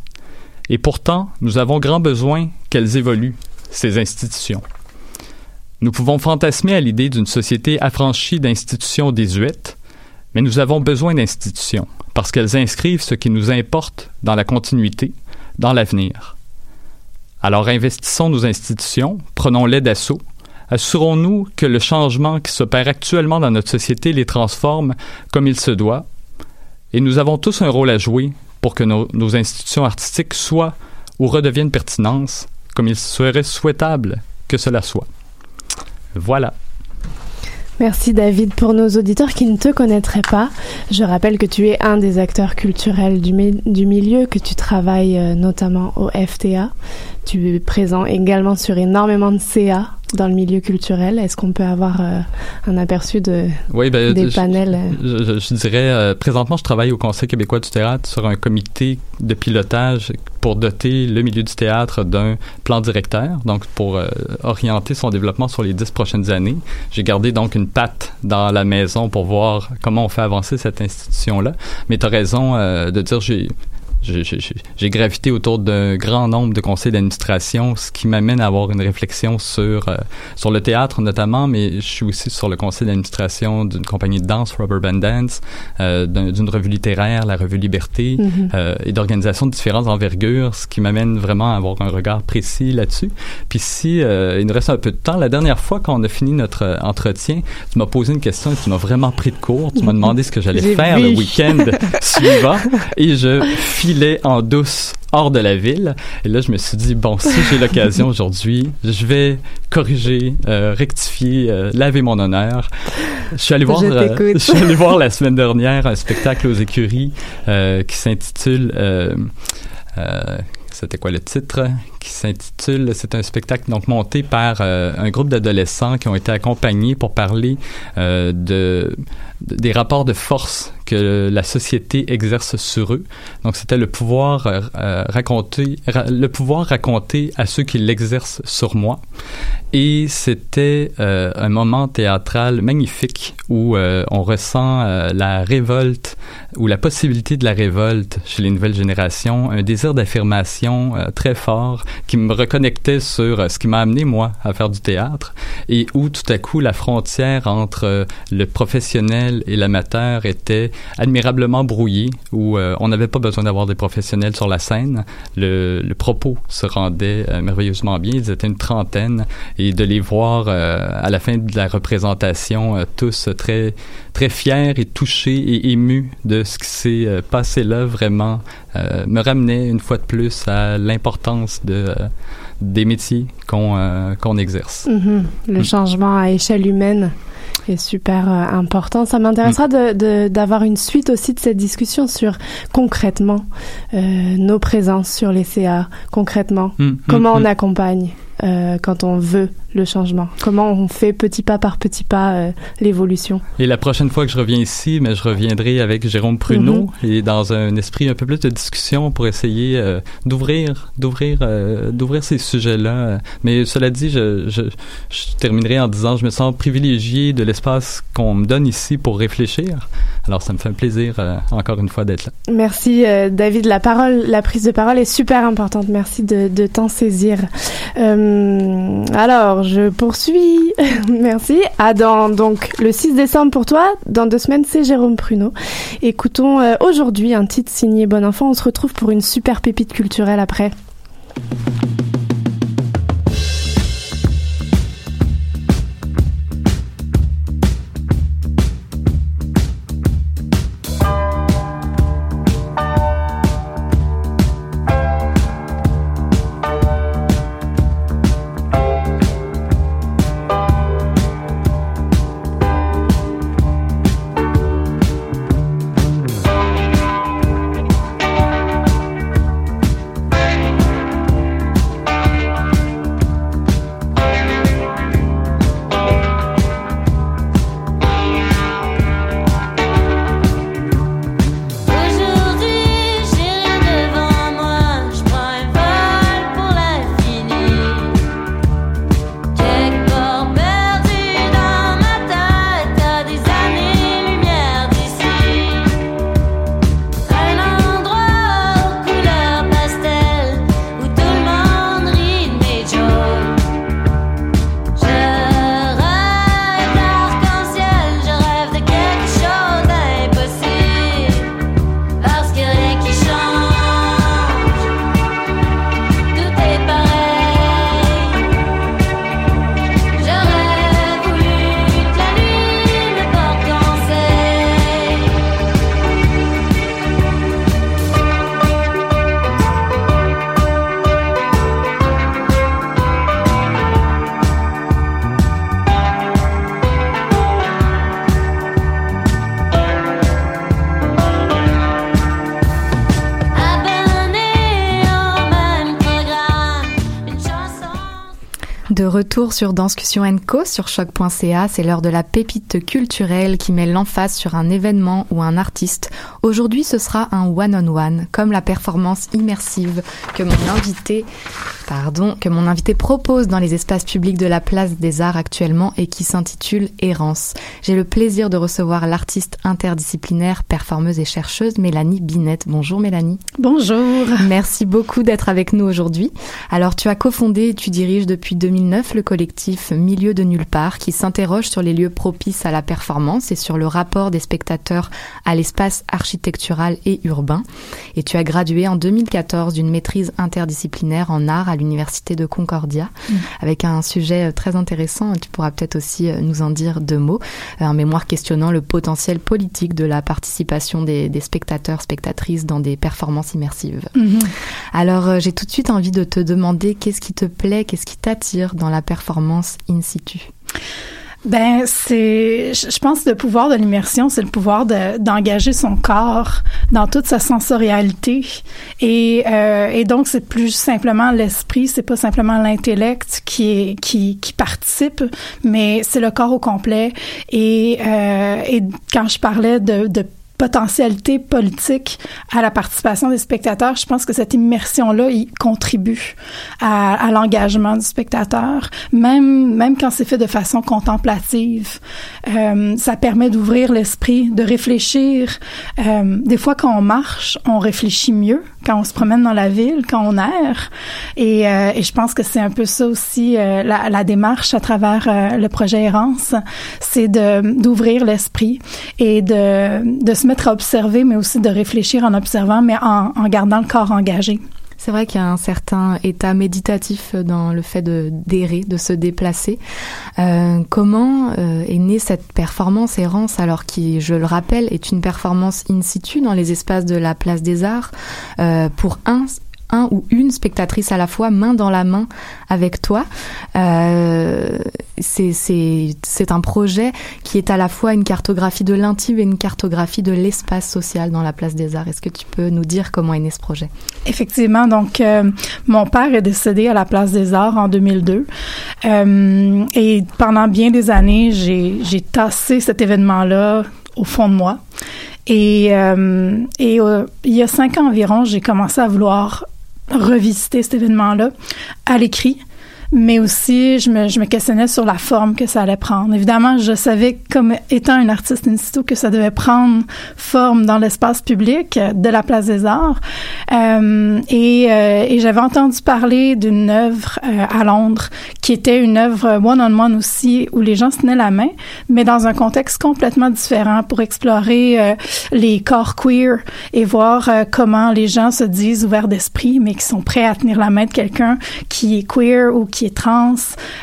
Et pourtant, nous avons grand besoin qu'elles évoluent, ces institutions. Nous pouvons fantasmer à l'idée d'une société affranchie d'institutions désuètes, mais nous avons besoin d'institutions, parce qu'elles inscrivent ce qui nous importe dans la continuité, dans l'avenir. Alors investissons nos institutions, prenons-les d'assaut, Assurons-nous que le changement qui s'opère actuellement dans notre société les transforme comme il se doit. Et nous avons tous un rôle à jouer pour que nos, institutions artistiques soient ou redeviennent pertinence comme il serait souhaitable que cela soit. Voilà. Merci David. Pour nos auditeurs qui ne te connaîtraient pas, je rappelle que tu es un des acteurs culturels du, du milieu, que tu travailles euh, notamment au FTA. Tu es présent également sur énormément de CA dans le milieu culturel. Est-ce qu'on peut avoir euh, un aperçu de, oui, ben, des panels? Je, je, dirais, euh, présentement, je travaille au Conseil québécois du théâtre sur un comité de pilotage pour doter le milieu du théâtre d'un plan directeur, donc pour euh, orienter son développement sur les dix prochaines années. J'ai gardé donc une patte dans la maison pour voir comment on fait avancer cette institution-là. Mais tu as raison de dire, j'ai j'ai gravité autour d'un grand nombre de conseils d'administration, ce qui m'amène à avoir une réflexion sur euh, sur le théâtre notamment, mais je suis aussi sur le conseil d'administration d'une compagnie de danse, Rubber Band Dance, euh, d'une revue littéraire, la revue Liberté, mm-hmm. euh, et d'organisations de différentes envergures, ce qui m'amène vraiment à avoir un regard précis là-dessus. Puis si il nous reste un peu de temps, la dernière fois qu'on a fini notre entretien, tu m'as posé une question et tu m'as vraiment pris de court. Tu m'as [laughs] demandé ce que j'allais faire le week-end [laughs] suivant, et je filait en douce hors de la ville. Et là, je me suis dit, bon, si j'ai l'occasion [laughs] aujourd'hui, je vais corriger, euh, rectifier, euh, laver mon honneur. Je suis allé voir, Je euh, je suis allé voir la [laughs] semaine dernière un spectacle aux écuries qui s'intitule c'était quoi le titre? Qui s'intitule c'est un spectacle donc monté par euh, un groupe d'adolescents qui ont été accompagnés pour parler euh, de- des rapports de force que la société exerce sur eux. Donc c'était le pouvoir euh, euh, raconter ra- le pouvoir raconter à ceux qui l'exercent sur moi. Et c'était euh, un moment théâtral magnifique où euh, on ressent la révolte ou la possibilité de la révolte chez les nouvelles générations, un désir d'affirmation très fort qui me reconnectait sur ce qui m'a amené moi à faire du théâtre et où tout à coup la frontière entre le professionnel et l'amateur était admirablement brouillée où euh, on n'avait pas besoin d'avoir des professionnels sur la scène, le, le propos se rendait euh, merveilleusement bien, ils étaient une trentaine. Et de les voir euh, à la fin de la représentation tous très très fiers et touchés et émus de ce qui s'est passé là vraiment me ramenait une fois de plus à l'importance de des métiers qu'on euh, qu'on exerce. Mhm. Le changement à échelle humaine est super euh, important. Ça m'intéressera de- d'avoir une suite aussi de cette discussion sur concrètement euh, nos présences sur les CA, concrètement, Mm, comment mm, on mm. accompagne euh, quand on veut le changement, comment on fait petit pas par petit pas euh, l'évolution? Et la prochaine fois que je reviens ici, mais je reviendrai avec Jérôme Pruneau et dans un esprit un peu plus de discussion pour essayer euh, d'ouvrir, d'ouvrir, euh, d'ouvrir ces sujets-là. Mais cela dit, je, je, je terminerai en disant, je me sens privilégié de l'espace qu'on me donne ici pour réfléchir. Alors, ça me fait un plaisir encore une fois d'être là. Merci David, la parole, la prise de parole est super importante. Merci de, de t'en saisir. Euh, je poursuis. [laughs] Merci. Ah, dans, donc le 6 décembre pour toi, dans deux semaines, c'est Jérôme Pruneau. Écoutons euh, aujourd'hui un titre signé Bon Enfant. On se retrouve pour une super pépite culturelle après. re retour sur Danscussion Co sur choc.ca, c'est l'heure de la pépite culturelle qui met l'emphase sur un événement ou un artiste. Aujourd'hui, ce sera un one-on-one, comme la performance immersive que mon invité, pardon, que mon invité propose dans les espaces publics de la Place des Arts actuellement et qui s'intitule Errance. J'ai le plaisir de recevoir l'artiste interdisciplinaire, performeuse et chercheuse Mélanie Binette. Bonjour Mélanie. Bonjour. Merci beaucoup d'être avec nous aujourd'hui. Alors, tu as cofondé et tu diriges depuis 2009 2009 le collectif Milieu de nulle part qui s'interroge sur les lieux propices à la performance et sur le rapport des spectateurs à l'espace architectural et urbain. Et tu as gradué en 2014 d'une maîtrise interdisciplinaire en art à l'université de Concordia Mm. avec un sujet euh, très intéressant. Tu pourras peut-être aussi euh, nous en dire deux mots. Euh, Un mémoire questionnant le potentiel politique de la participation des, des spectateurs, spectatrices dans des performances immersives. Mhm. Alors, j'ai tout de suite envie de te demander qu'est-ce qui te plaît, qu'est-ce qui t'attire dans la performance in situ? Ben, c'est, je pense, le pouvoir de l'immersion, c'est le pouvoir de- d'engager son corps dans toute sa sensorialité. Et, euh, et donc, c'est plus simplement l'esprit, c'est pas simplement l'intellect qui qui, participe, mais c'est le corps au complet. Et, euh, et quand je parlais de potentialité politique à la participation des spectateurs, je pense que cette immersion-là, il contribue à, à l'engagement du spectateur, même, même quand c'est fait de façon contemplative. Euh, ça permet d'ouvrir l'esprit, de réfléchir. Euh, des fois, quand on marche, on réfléchit mieux quand on se promène dans la ville, quand on erre. Et, euh, et je pense que c'est un peu ça aussi euh, la, la démarche à travers euh, le projet Errance, c'est d'ouvrir l'esprit et de, de se mettre à observer, mais aussi de réfléchir en observant, mais en, en gardant le corps engagé. C'est vrai qu'il y a un certain état méditatif dans le fait de d'errer, de se déplacer. Euh, comment euh, est née cette performance errance alors qui, je le rappelle, est une performance in situ dans les espaces de la Place des Arts euh, pour un un ou une spectatrice à la fois, main dans la main avec toi. Euh, c'est un projet qui est à la fois une cartographie de l'intime et une cartographie de l'espace social dans la Place des Arts. Est-ce que tu peux nous dire comment est né ce projet? Effectivement, donc euh, mon père est décédé à la Place des Arts en 2002 Euh, et pendant bien des années, j'ai tassé cet événement-là au fond de moi. Et, euh, et il y a cinq ans environ, j'ai commencé à vouloir revisiter cet événement-là à l'écrit. Mais aussi, je me, je me questionnais sur la forme que ça allait prendre. Évidemment, je savais, comme étant une artiste in situ, que ça devait prendre forme dans l'espace public euh, de la Place des Arts. Euh, et euh, et j'avais entendu parler d'une œuvre euh, à Londres qui était une œuvre one-on-one aussi, où les gens se tenaient la main, mais dans un contexte complètement différent pour explorer euh, les corps queer et voir comment les gens se disent ouverts d'esprit, mais qui sont prêts à tenir la main de quelqu'un qui est queer ou qui trans.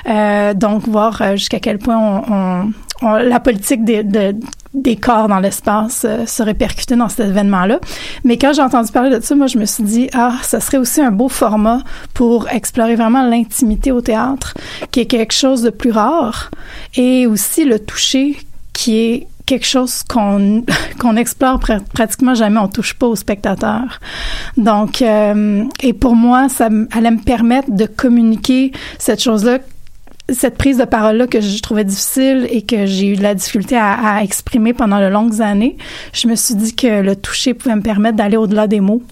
Euh, donc, voir euh, jusqu'à quel point on, on- on- la politique des, de- des corps dans l'espace euh, se répercutait dans cet événement-là. Mais quand j'ai entendu parler de ça, moi, je me suis dit, ah, ça serait aussi un beau format pour explorer vraiment l'intimité au théâtre, qui est quelque chose de plus rare, et aussi le toucher, qui est quelque chose qu'on [laughs] qu'on explore pr- pratiquement jamais, on touche pas au spectateur. Donc, euh, et pour moi, ça allait me permettre de communiquer cette chose-là cette prise de parole-là que je trouvais difficile et que j'ai eu de la difficulté à, à exprimer pendant de longues années, je me suis dit que le toucher pouvait me permettre d'aller au-delà des mots.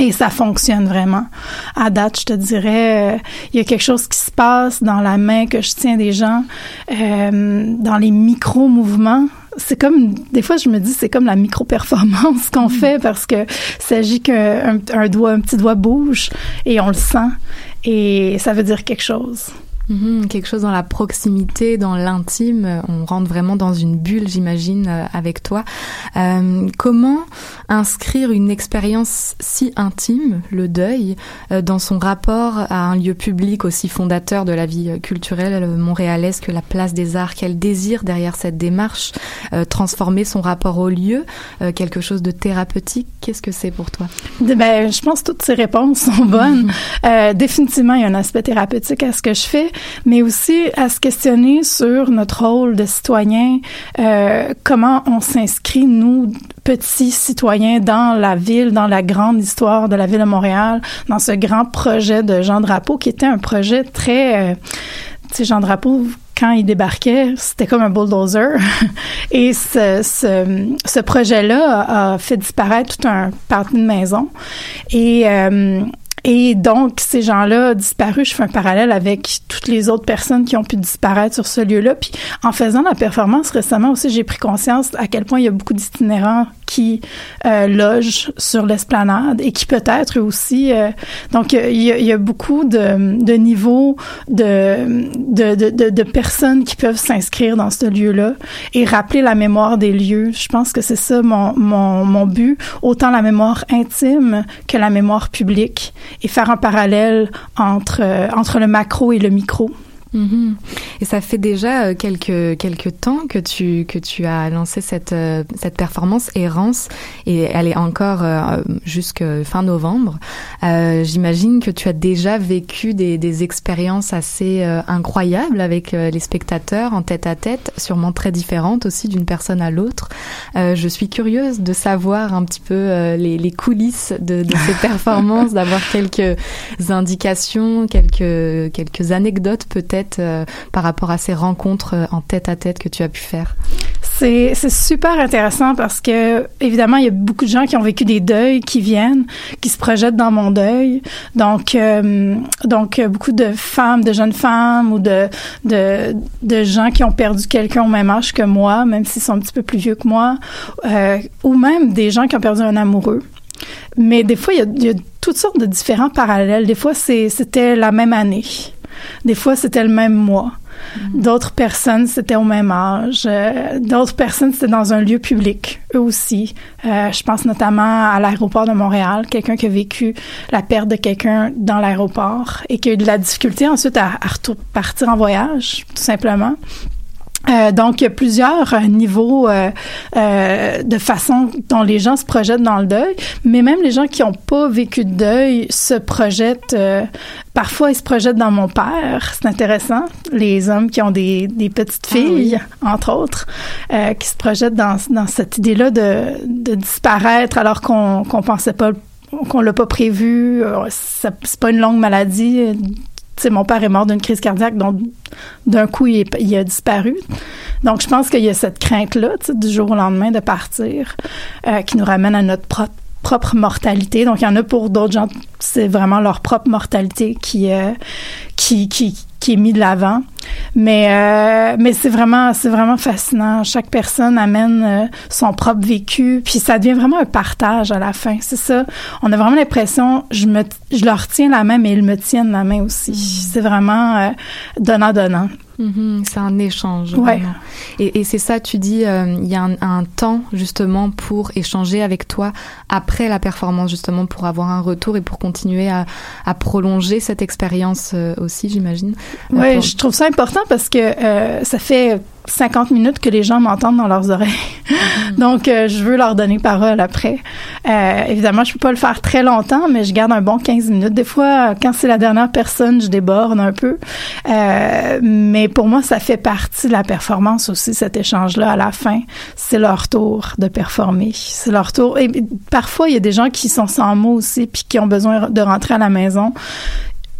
Et ça fonctionne vraiment. À date, je te dirais, euh, il y a quelque chose qui se passe dans la main que je tiens des gens, euh, dans les micro-mouvements. C'est comme, des fois, je me dis, c'est comme la micro-performance qu'on fait parce que s'agit qu'un un doigt, un petit doigt bouge et on le sent. Et ça veut dire quelque chose. Mhm, quelque chose dans la proximité, dans l'intime. euh, On rentre vraiment dans une bulle, j'imagine, euh, avec toi. Euh, comment inscrire une expérience si intime, le deuil, dans son rapport à un lieu public aussi fondateur de la vie culturelle montréalaise que la Place des Arts? Quel désir derrière cette démarche euh, Transformer son rapport au lieu, euh, quelque chose de thérapeutique? Qu'est-ce que c'est pour toi? Ben, je pense que toutes ces réponses sont bonnes. Euh, définitivement, il y a un aspect thérapeutique à ce que je fais, mais aussi à se questionner sur notre rôle de citoyen, euh, comment on s'inscrit, nous, petits citoyens, dans la ville, dans la grande histoire de la ville de Montréal, dans ce grand projet de Jean Drapeau, qui était un projet très... euh, tu sais, Jean Drapeau, quand il débarquait, c'était comme un bulldozer. [laughs] Et ce, projet-là a, a fait disparaître tout un parti de maison. Et, euh, et donc, ces gens-là disparus, je fais un parallèle avec toutes les autres personnes qui ont pu disparaître sur ce lieu-là. Puis, en faisant la performance récemment aussi, j'ai pris conscience à quel point il y a beaucoup d'itinérants qui euh, logent sur l'esplanade et qui peut-être aussi euh, donc euh, il y, y a beaucoup de, de niveaux de de, de, de, de personnes qui peuvent s'inscrire dans ce lieu-là et rappeler la mémoire des lieux. Je pense que c'est ça mon, mon, mon but, autant la mémoire intime que la mémoire publique et faire un parallèle entre euh, entre le macro et le micro. Mhm. Et ça fait déjà euh, quelques quelques temps que tu que tu as lancé cette euh, cette performance Errance et elle est encore euh, jusque fin novembre. Euh, J'imagine que tu as déjà vécu des, des expériences assez euh, incroyables avec les spectateurs en tête à tête, sûrement très différentes aussi d'une personne à l'autre. Je suis curieuse de savoir un petit peu les, les coulisses de, de ces [laughs] performances, d'avoir quelques indications, quelques quelques anecdotes peut-être euh, par rapport à ces rencontres euh, en tête à tête que tu as pu faire? C'est super intéressant parce que évidemment il y a beaucoup de gens qui ont vécu des deuils qui viennent, qui se projettent dans mon deuil. Donc euh, donc beaucoup de femmes, de jeunes femmes ou de de gens qui ont perdu quelqu'un au même âge que moi, même s'ils sont un petit peu plus vieux que moi, ou même des gens qui ont perdu un amoureux. Mais des fois il y a, toutes sortes de différents parallèles. Des fois c'était la même année. Des fois c'était le même mois. D'autres personnes, c'était au même âge. Euh, D'autres personnes, c'était dans un lieu public, eux aussi. Euh, je pense notamment à l'aéroport de Montréal, quelqu'un qui a vécu la perte de quelqu'un dans l'aéroport et qui a eu de la difficulté ensuite à, à en voyage, tout simplement. Euh, donc, il y a plusieurs euh, niveaux euh, euh, de façon dont les gens se projettent dans le deuil, mais même les gens qui n'ont pas vécu de deuil se projettent. euh, parfois, ils se projettent dans mon père. C'est intéressant. Les hommes qui ont des, des petites filles, entre autres, euh, qui se projettent dans, dans cette idée-là de, de disparaître alors qu'on qu'on pensait pas qu'on l'a pas prévu. C'est pas une longue maladie. Euh, Tu sais, mon père est mort d'une crise cardiaque, donc d'un coup, il, il a disparu. Donc, je pense qu'il y a cette crainte-là, du jour au lendemain de partir, euh, qui nous ramène à notre propre propre mortalité. Donc, il y en a pour d'autres gens, c'est vraiment leur propre mortalité qui, euh, qui, qui, qui est mis de l'avant. Mais, euh, mais c'est vraiment, c'est vraiment fascinant. Chaque personne amène euh, son propre vécu, puis ça devient vraiment un partage à la fin. C'est ça. On a vraiment l'impression, je me, je leur tiens la main, mais ils me tiennent la main aussi. C'est vraiment euh, donnant-donnant. Mhm, c'est un échange. Ouais. vraiment. Et, et c'est ça, tu dis, euh, il y a un, un temps justement pour échanger avec toi après la performance, justement pour avoir un retour et pour continuer à, à prolonger cette expérience euh, aussi, j'imagine. Oui, pour- je trouve ça important parce que euh, ça fait 50 minutes que les gens m'entendent dans leurs oreilles. [laughs] Donc, euh, je veux leur donner parole après. Euh, évidemment, je peux pas le faire très longtemps, mais je garde un bon 15 minutes. Des fois, quand c'est la dernière personne, je déborde un peu. Euh, mais pour moi, ça fait partie de la performance aussi, cet échange-là à la fin. C'est leur tour de performer. C'est leur tour. Et parfois, il y a des gens qui sont sans mots aussi, puis qui ont besoin de rentrer à la maison.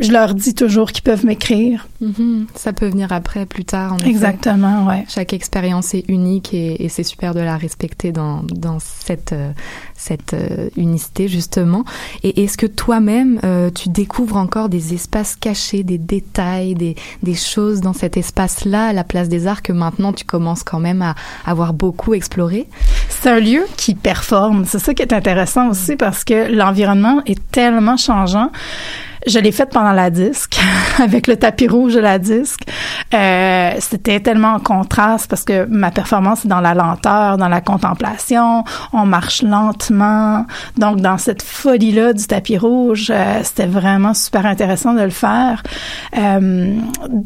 Je leur dis toujours qu'ils peuvent m'écrire. Mhm, Ça peut venir après, plus tard. En effet. Exactement, ouais. Chaque expérience est unique et, et c'est super de la respecter dans, dans cette, euh, cette euh, unicité, justement. Et est-ce que toi-même, euh, tu découvres encore des espaces cachés, des détails, des, des choses dans cet espace-là, à la place des arts, que maintenant tu commences quand même à avoir beaucoup exploré? C'est un lieu qui performe. C'est ça qui est intéressant aussi parce que l'environnement est tellement changeant. Je l'ai faite pendant la disque, [laughs] avec le tapis rouge de la disque. Euh, C'était tellement en contraste parce que ma performance est dans la lenteur, dans la contemplation. On marche lentement. Donc, dans cette folie-là du tapis rouge, euh, c'était vraiment super intéressant de le faire. Euh,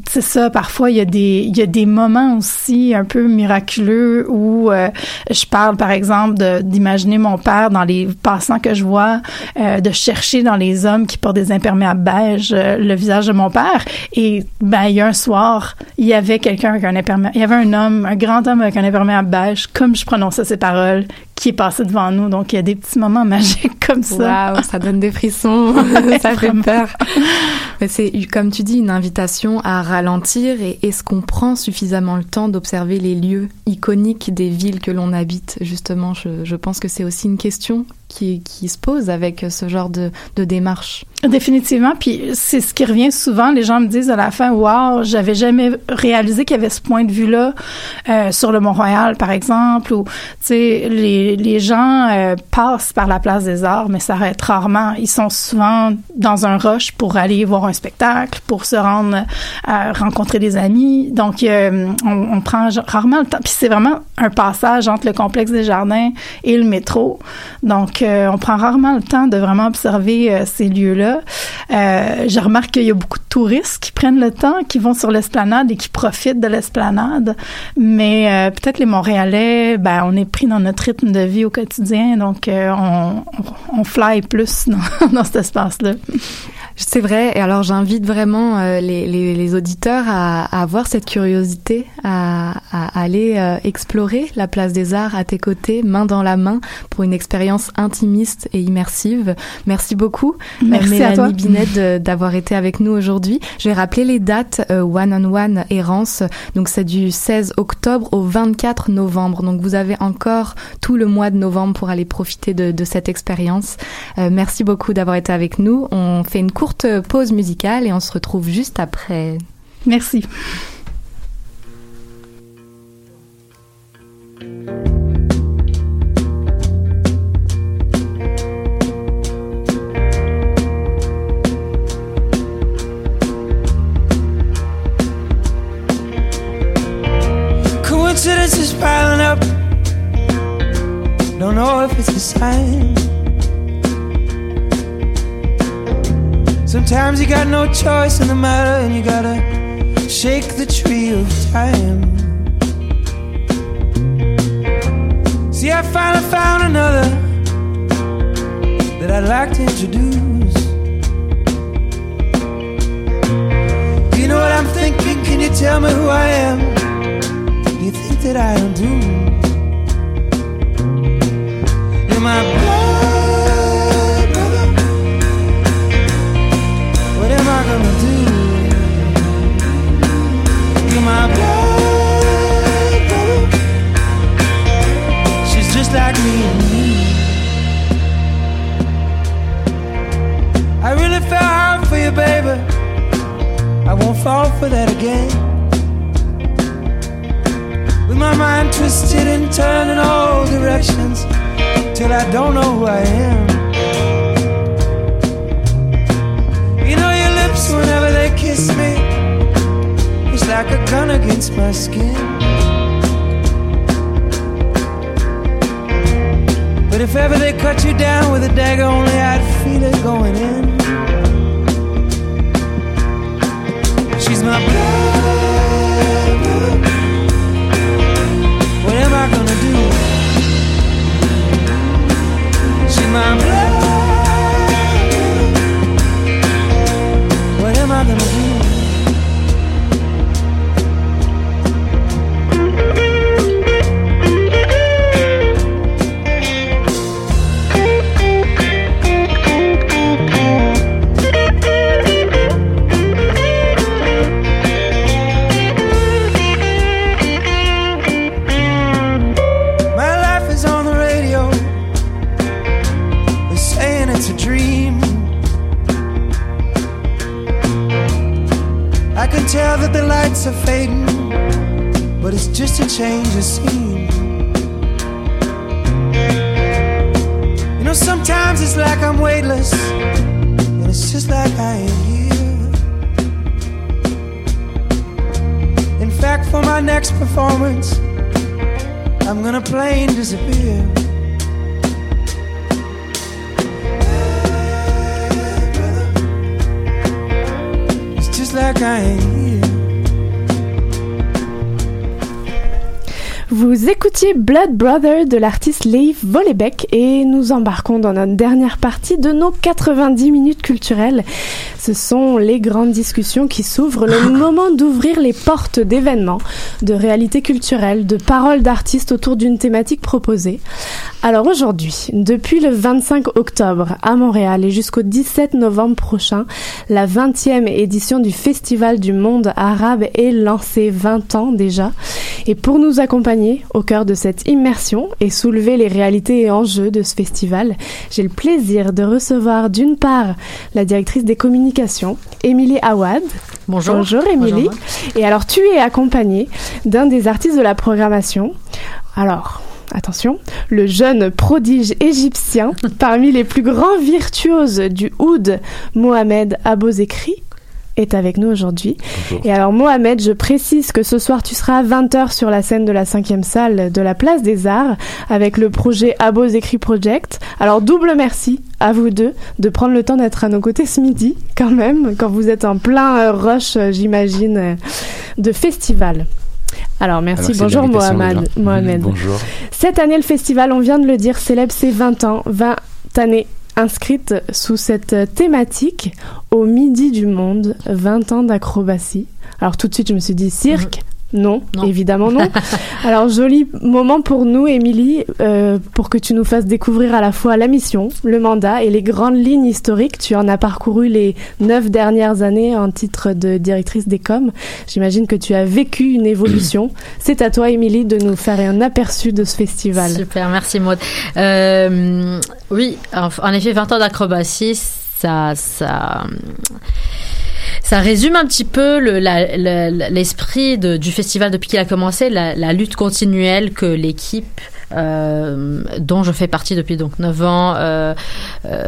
c'est ça, parfois, il y, a des, il y a des moments aussi un peu miraculeux où euh, je parle, par exemple, d'imaginer mon père dans les passants que je vois, euh, de chercher dans les hommes qui portent des imperméables beige euh, le visage de mon père. Et ben, il y a un soir, il y avait quelqu'un avec un imperméable. Il y avait un homme, un grand homme avec un imperméable beige, comme je prononçais ces paroles, qui est passé devant nous. Donc, il y a des petits moments [laughs] magiques comme ça. Waouh, ça donne des frissons, [laughs] [laughs] ça fait peur. C'est, comme tu dis, une invitation à ralentir et est-ce qu'on prend suffisamment le temps d'observer les lieux iconiques des villes que l'on habite? Justement, je, je pense que c'est aussi une question qui, qui se pose avec ce genre de, de démarche. Définitivement. Puis c'est ce qui revient souvent. Les gens me disent à la fin, wow, j'avais jamais réalisé qu'il y avait ce point de vue-là euh, sur le Mont-Royal, par exemple, ou tu sais les les, gens euh, passent par la place des arts, mais s'arrêtent rarement. Ils sont souvent dans un rush pour aller voir un spectacle, pour se rendre à rencontrer des amis. Donc, euh, on, prend rarement le temps. Puis c'est vraiment un passage entre le complexe des jardins et le métro. Donc, euh, on prend rarement le temps de vraiment observer euh, ces lieux-là. Euh, je remarque qu'il y a beaucoup de touristes qui prennent le temps, qui vont sur l'esplanade et qui profitent de l'esplanade. Mais euh, peut-être les Montréalais, ben, on est pris dans notre rythme de vie au quotidien, donc euh, on, on, fly plus dans, [laughs] dans cet espace-là. C'est vrai, et alors j'invite vraiment euh, les, les, les auditeurs à, à avoir cette curiosité, à, à aller euh, explorer la place des arts à tes côtés, main dans la main, pour une expérience intimiste et immersive. Merci beaucoup, euh, Merci à Mélanie toi. Binet, d'avoir été avec nous aujourd'hui. Je vais rappeler les dates euh, One on One Errance, donc c'est du 16 octobre au 24 novembre. Donc vous avez encore tout le mois de novembre pour aller profiter de, de cette expérience. Euh, merci beaucoup d'avoir été avec nous. On fait une courte pause musicale et on se retrouve juste après. Merci. Up. Don't know if it's. Sometimes you got no choice in the matter, and you gotta shake the tree of time. See, I finally found another that I'd like to introduce. Do You know what I'm thinking? Can you tell me who I am? Do you think that I am doomed? You're my blood twisted and turned in all directions till I don't know who I am. Like a gun against my skin. But if ever they cut you down with a dagger, only I'd feel it going in. She's my blood. What am I gonna do? She's my blood. What am I gonna do? Écoutiez Blood Brother de l'artiste Leif Vollebeck et nous embarquons dans notre dernière partie de nos 90 minutes culturelles. Ce sont les grandes discussions qui s'ouvrent, le [laughs] moment d'ouvrir les portes d'événements, de réalités culturelles, de paroles d'artistes autour d'une thématique proposée. Alors aujourd'hui, depuis le 25 octobre à Montréal et jusqu'au 17 novembre prochain, la 20e édition du Festival du monde arabe est lancée 20 ans déjà. Et pour nous accompagner au cœur de cette immersion et soulever les réalités et enjeux de ce festival, j'ai le plaisir de recevoir d'une part la directrice des communications, Émilie Awad. Bonjour. Bonjour Émilie. Et alors tu es accompagnée d'un des artistes de la programmation. Alors, attention, le jeune prodige égyptien, [laughs] parmi les plus grands virtuoses du oud, Mohamed Abozekri, est avec nous aujourd'hui. Et alors Mohamed, je précise que ce soir tu seras à 20h sur la scène de la cinquième salle de la Place des Arts avec le projet Abozekri Project. Alors double merci à vous deux de prendre le temps d'être à nos côtés ce midi quand même, quand vous êtes en plein euh, rush, euh, j'imagine, euh, de festival. Alors merci, bonjour Mohamed. Mohamed. Bonjour. Cette année, le festival, on vient de le dire, célèbre ses 20 ans, 20 années inscrites sous cette euh, thématique au midi du monde, 20 ans d'acrobatie. Alors tout de suite, je me suis dit cirque. Non, évidemment non. [laughs] Alors joli moment pour nous, Émilie, euh, pour que tu nous fasses découvrir à la fois la mission, le mandat et les grandes lignes historiques. Tu en as parcouru les neuf dernières années en titre de directrice des coms. J'imagine que tu as vécu une évolution. [coughs] C'est à toi, Émilie, de nous faire un aperçu de ce festival. Super, merci Maud. Euh, oui, en, en effet, 20 ans d'acrobatie, ça, ça, ça résume un petit peu l'esprit du festival depuis qu'il a commencé, la, la lutte continuelle que l'équipe dont je fais partie depuis donc 9 ans, euh, euh,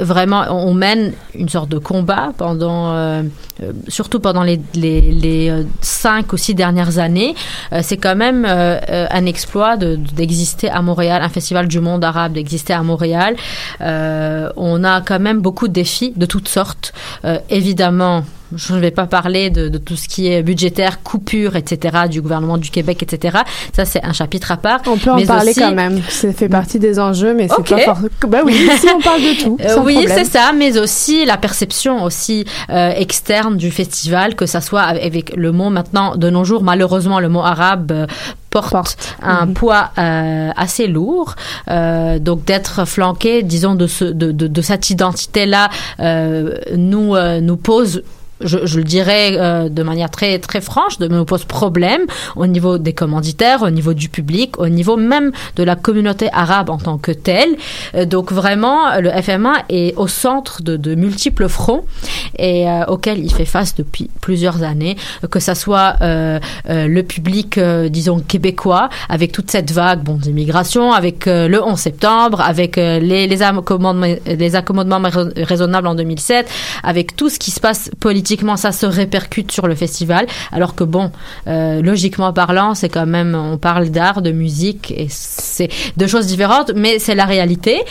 vraiment, on mène une sorte de combat pendant, euh, euh, surtout pendant les, les, les euh, cinq ou six dernières années. Euh, c'est quand même euh, euh, un exploit de- d'exister à Montréal, un festival du monde arabe d'exister à Montréal. Euh, on a quand même beaucoup de défis de toutes sortes. Euh, évidemment, je ne vais pas parler de, de tout ce qui est budgétaire, coupure, etc., du gouvernement du Québec, etc. Ça, c'est un chapitre à part. On peut en Mais parler aussi- quand même. Ça fait partie des enjeux, mais c'est Ok. pas fort. Bah oui, [laughs] ici on parle de tout. Euh, sans oui, c'est ça, mais aussi la perception aussi euh, externe du festival, que ça soit avec, avec le mot maintenant de nos jours, malheureusement le mot arabe euh, porte, un Mhm. poids euh, assez lourd. Euh, donc d'être flanqué, disons, de, ce, de, de, de cette identité-là, euh, nous, euh, nous pose je, je le dirais euh, de manière très très franche, de me pose problème au niveau des commanditaires, au niveau du public, au niveau même de la communauté arabe en tant que telle. Euh, donc vraiment, le FMA est au centre de, de multiples fronts et euh, auxquels il fait face depuis plusieurs années, que ça soit euh, le public, disons québécois, avec toute cette vague bon d'immigration, avec le 11 septembre, avec les les accommodements, les accommodements rais- raisonnables en 2007, avec tout ce qui se passe politiquement, ça se répercute sur le festival. Alors que bon, euh, logiquement parlant, c'est quand même, on parle d'art, de musique, et c'est deux choses différentes, mais c'est la réalité.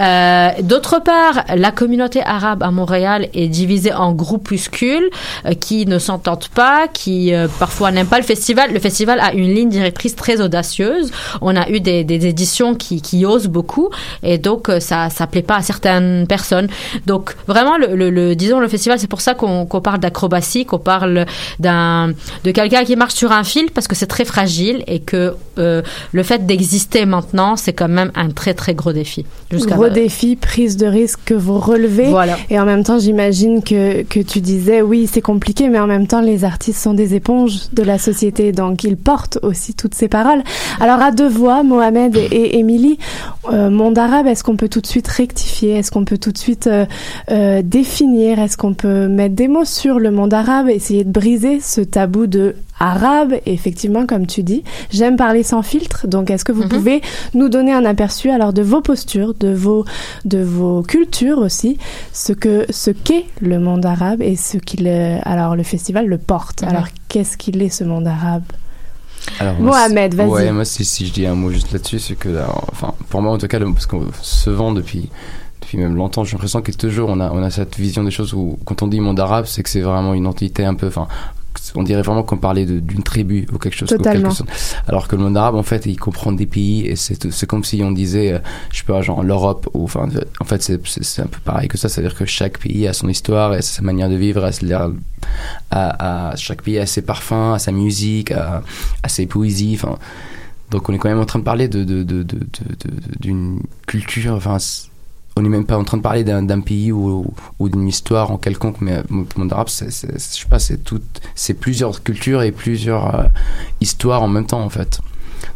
Euh, D'autre part, la communauté arabe à Montréal est divisée en groupuscules euh, qui ne s'entendent pas, qui parfois n'aiment pas le festival. Le festival a une ligne directrice très audacieuse. On a eu des, éditions qui, qui osent beaucoup, et donc ça ça plaît pas à certaines personnes. Donc vraiment, le, le, le- disons le festival, c'est pour ça qu'on qu'on parle d'acrobatie, qu'on parle d'un de quelqu'un qui marche sur un fil parce que c'est très fragile et que euh, le fait d'exister maintenant, c'est quand même un très très gros défi. Gros défi, prise de risque que vous relevez. Voilà. Et en même temps, j'imagine que, que tu disais, oui, c'est compliqué, mais en même temps, les artistes sont des éponges de la société, donc ils portent aussi toutes ces paroles. Alors, à deux voix, Mohamed et, Émilie, euh, monde arabe, est-ce qu'on peut tout de suite rectifier? Est-ce qu'on peut tout de suite euh, définir? Est-ce qu'on peut mettre des mots sur le monde arabe Essayer de briser ce tabou de arabe, effectivement, comme tu dis, j'aime parler sans filtre. Donc, est-ce que vous pouvez nous donner un aperçu alors de vos postures, de vos de vos cultures aussi, ce que ce qu'est le monde arabe et ce qu'il euh, alors le festival le porte. Mhm. Alors, qu'est-ce qu'il est ce monde arabe? Alors, moi, Mohamed, vas-y. Ouais, moi, si, si je dis un mot juste là-dessus, c'est que, alors, enfin, pour moi, en tout cas, le- parce qu'on se vend depuis, depuis même longtemps, j'ai l'impression que toujours, on a, on a cette vision des choses où, quand on dit monde arabe, c'est que c'est vraiment une entité un peu, enfin, on dirait vraiment qu'on parlait d'une tribu ou quelque chose. Totalement. quelque. Alors que le monde arabe, en fait, il comprend des pays et c'est comme si on disait, euh, je sais pas, genre l'Europe ou enfin, en fait, c'est- un peu pareil que ça. C'est-à-dire que chaque pays a son histoire et sa manière de vivre, a- chaque pays a ses parfums, a sa musique, a, a ses poésies. Enfin, donc on est quand même en train de parler de d'une culture. Enfin, on n'est même pas en train de parler d'un pays ou, ou d'une histoire en quelconque, mais le monde arabe, c'est, je sais pas, c'est tout, c'est plusieurs cultures et plusieurs euh, histoires en même temps en fait.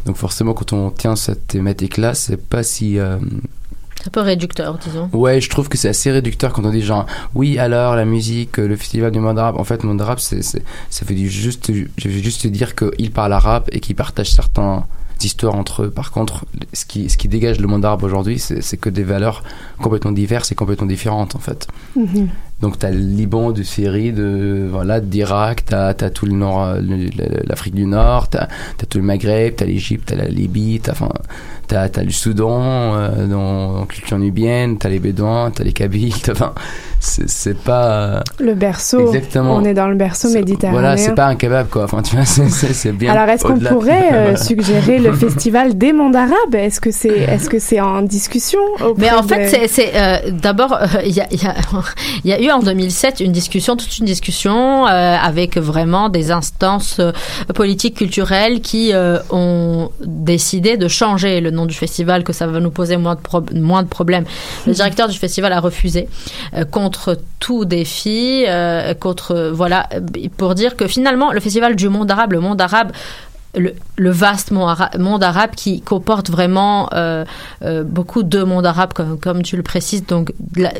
Donc forcément, quand on tient cette thématique-là, c'est pas si euh, C'est un peu réducteur, disons. Ouais, je trouve que c'est assez réducteur quand on dit genre oui alors la musique, euh, le festival du monde arabe. En fait, le monde arabe, c'est, ça veut juste, je veux juste dire qu'il parle arabe et qu'il partage certains d'histoire entre eux. Par contre, ce qui, ce qui dégage le monde arabe aujourd'hui, c'est que des valeurs complètement diverses et complètement différentes, en fait. Mhm. Donc, tu as le Liban, de Syrie, de, voilà, d'Irak, tu as, tout le nord, l'Afrique du Nord, tu as, tout le Maghreb, tu as l'Égypte, tu as la Libye, tu as, le Soudan, euh, dans, dans culture nubienne, tu as les Bédouins, tu as les Kabyles, enfin, c'est c'est pas. Le berceau. Exactement. On est dans le berceau méditerranéen. Voilà, c'est pas un kebab, quoi. Enfin, tu vois, c'est- c'est c'est bien. Alors, est-ce qu'on pourrait euh, suggérer le [laughs] festival des mondes arabes Est-ce que c'est est-ce que c'est en discussion Mais en fait, de- c'est- c'est euh, d'abord euh, il y, a, il y, a, [laughs] il y a eu en 2007 une discussion, toute une discussion euh, avec vraiment des instances euh, politiques, culturelles qui euh, ont décidé de changer le nom du festival, que ça va nous poser moins de, pro- moins de problèmes. Le directeur du festival a refusé euh, contre tout défi, euh, contre voilà, pour dire que finalement le festival du monde arabe, le monde arabe le, le vaste monde, ara- monde arabe qui comporte vraiment euh, euh, beaucoup de monde arabe, comme, comme tu le précises, donc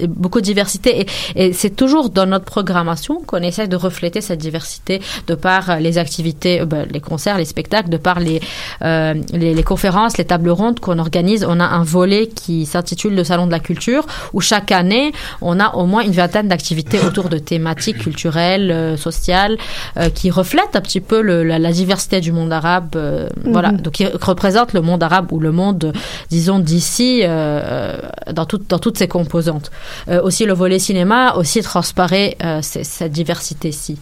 beaucoup de diversité. Et, et c'est toujours dans notre programmation qu'on essaie de refléter cette diversité de par euh, les activités, euh, ben, les concerts, les spectacles, de par les, euh, les, conférences, les tables rondes qu'on organise. On a un volet qui s'intitule le Salon de la culture, où chaque année, on a au moins une vingtaine d'activités autour de thématiques culturelles, euh, sociales, qui reflètent un petit peu le- la diversité du monde arabe. Euh, Mhm. Voilà, donc qui représente le monde arabe ou le monde, disons, d'ici euh, dans, tout- dans toutes ses composantes. Euh, aussi, le volet cinéma aussi transparaît euh, cette diversité-ci.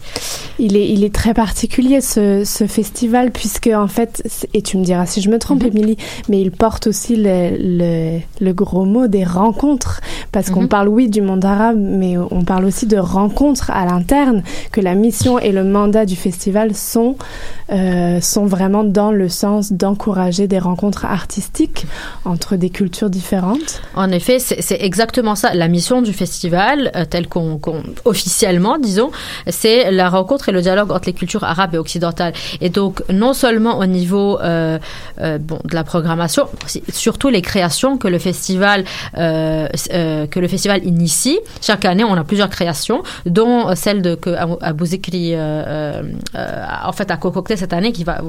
Il est, il est très particulier ce, ce festival puisque en fait, et tu me diras si je me trompe, Mhm. Émilie, mais il porte aussi le, le, le gros mot des rencontres parce qu'on Mhm. parle oui du monde arabe, mais on parle aussi de rencontres à l'interne. Que la mission et le mandat du festival sont euh, sont vraiment dans le sens d'encourager des rencontres artistiques entre des cultures différentes. En effet, c'est exactement ça. La mission du festival, euh, telle qu'on officiellement, disons, c'est la rencontre et le dialogue entre les cultures arabes et occidentales. Et donc, non seulement au niveau euh, euh, bon, de la programmation, surtout les créations que le festival que le festival initie. Chaque année, on a plusieurs créations, dont celle de que Abou- Zikri en fait a concocté cette année, qui va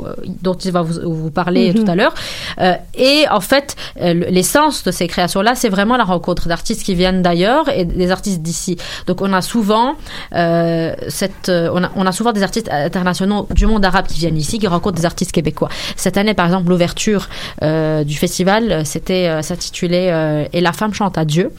dont il va vous, vous parler Mhm. tout à l'heure. Euh, et en fait, euh, l'essence de ces créations-là, c'est vraiment la rencontre d'artistes qui viennent d'ailleurs et des artistes d'ici. Donc, on a souvent euh, cette, euh, on, a, on a souvent des artistes internationaux du monde arabe qui viennent ici, qui rencontrent des artistes québécois. Cette année, par exemple, l'ouverture euh, du festival, euh, c'était euh, s'intitulait euh, Et la femme chante à Dieu.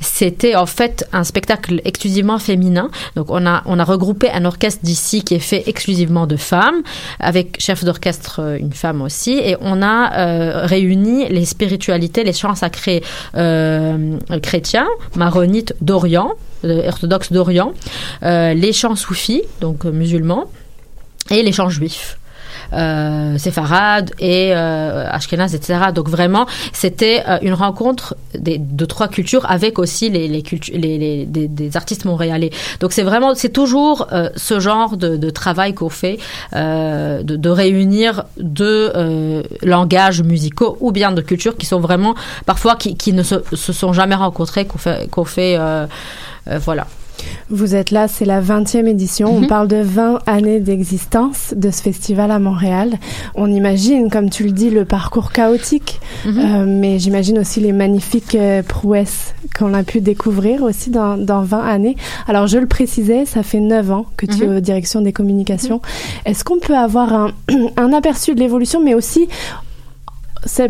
C'était en fait un spectacle exclusivement féminin. Donc, on a, on a regroupé un orchestre d'ici qui est fait exclusivement de femmes, avec chef d'orchestre euh, une femme aussi, et on a euh, réuni les spiritualités, les chants sacrés euh, chrétiens, maronites d'Orient, orthodoxes d'Orient, les chants soufis, donc musulmans, et les chants juifs. Euh, séfarades et euh, ashkénazes, etc. Donc vraiment, c'était euh, une rencontre des, de trois cultures avec aussi les, les, les, les- des, des artistes montréalais. Donc c'est vraiment, c'est toujours euh, ce genre de, de travail qu'on fait, euh, de, de réunir deux langages musicaux ou bien de cultures qui sont vraiment parfois qui, qui ne se, se sont jamais rencontrés, qu'on fait, qu'on fait voilà. Vous êtes là, c'est la 20e édition. Mhm. On parle de 20 années d'existence de ce festival à Montréal. On imagine, comme tu le dis, le parcours chaotique, Mhm. euh, mais j'imagine aussi les magnifiques euh, prouesses qu'on a pu découvrir aussi dans, dans 20 années. Alors, je le précisais, ça fait 9 ans que tu es Mhm. aux directions des communications. Est-ce qu'on peut avoir un, [clears throat] un aperçu de l'évolution, mais aussi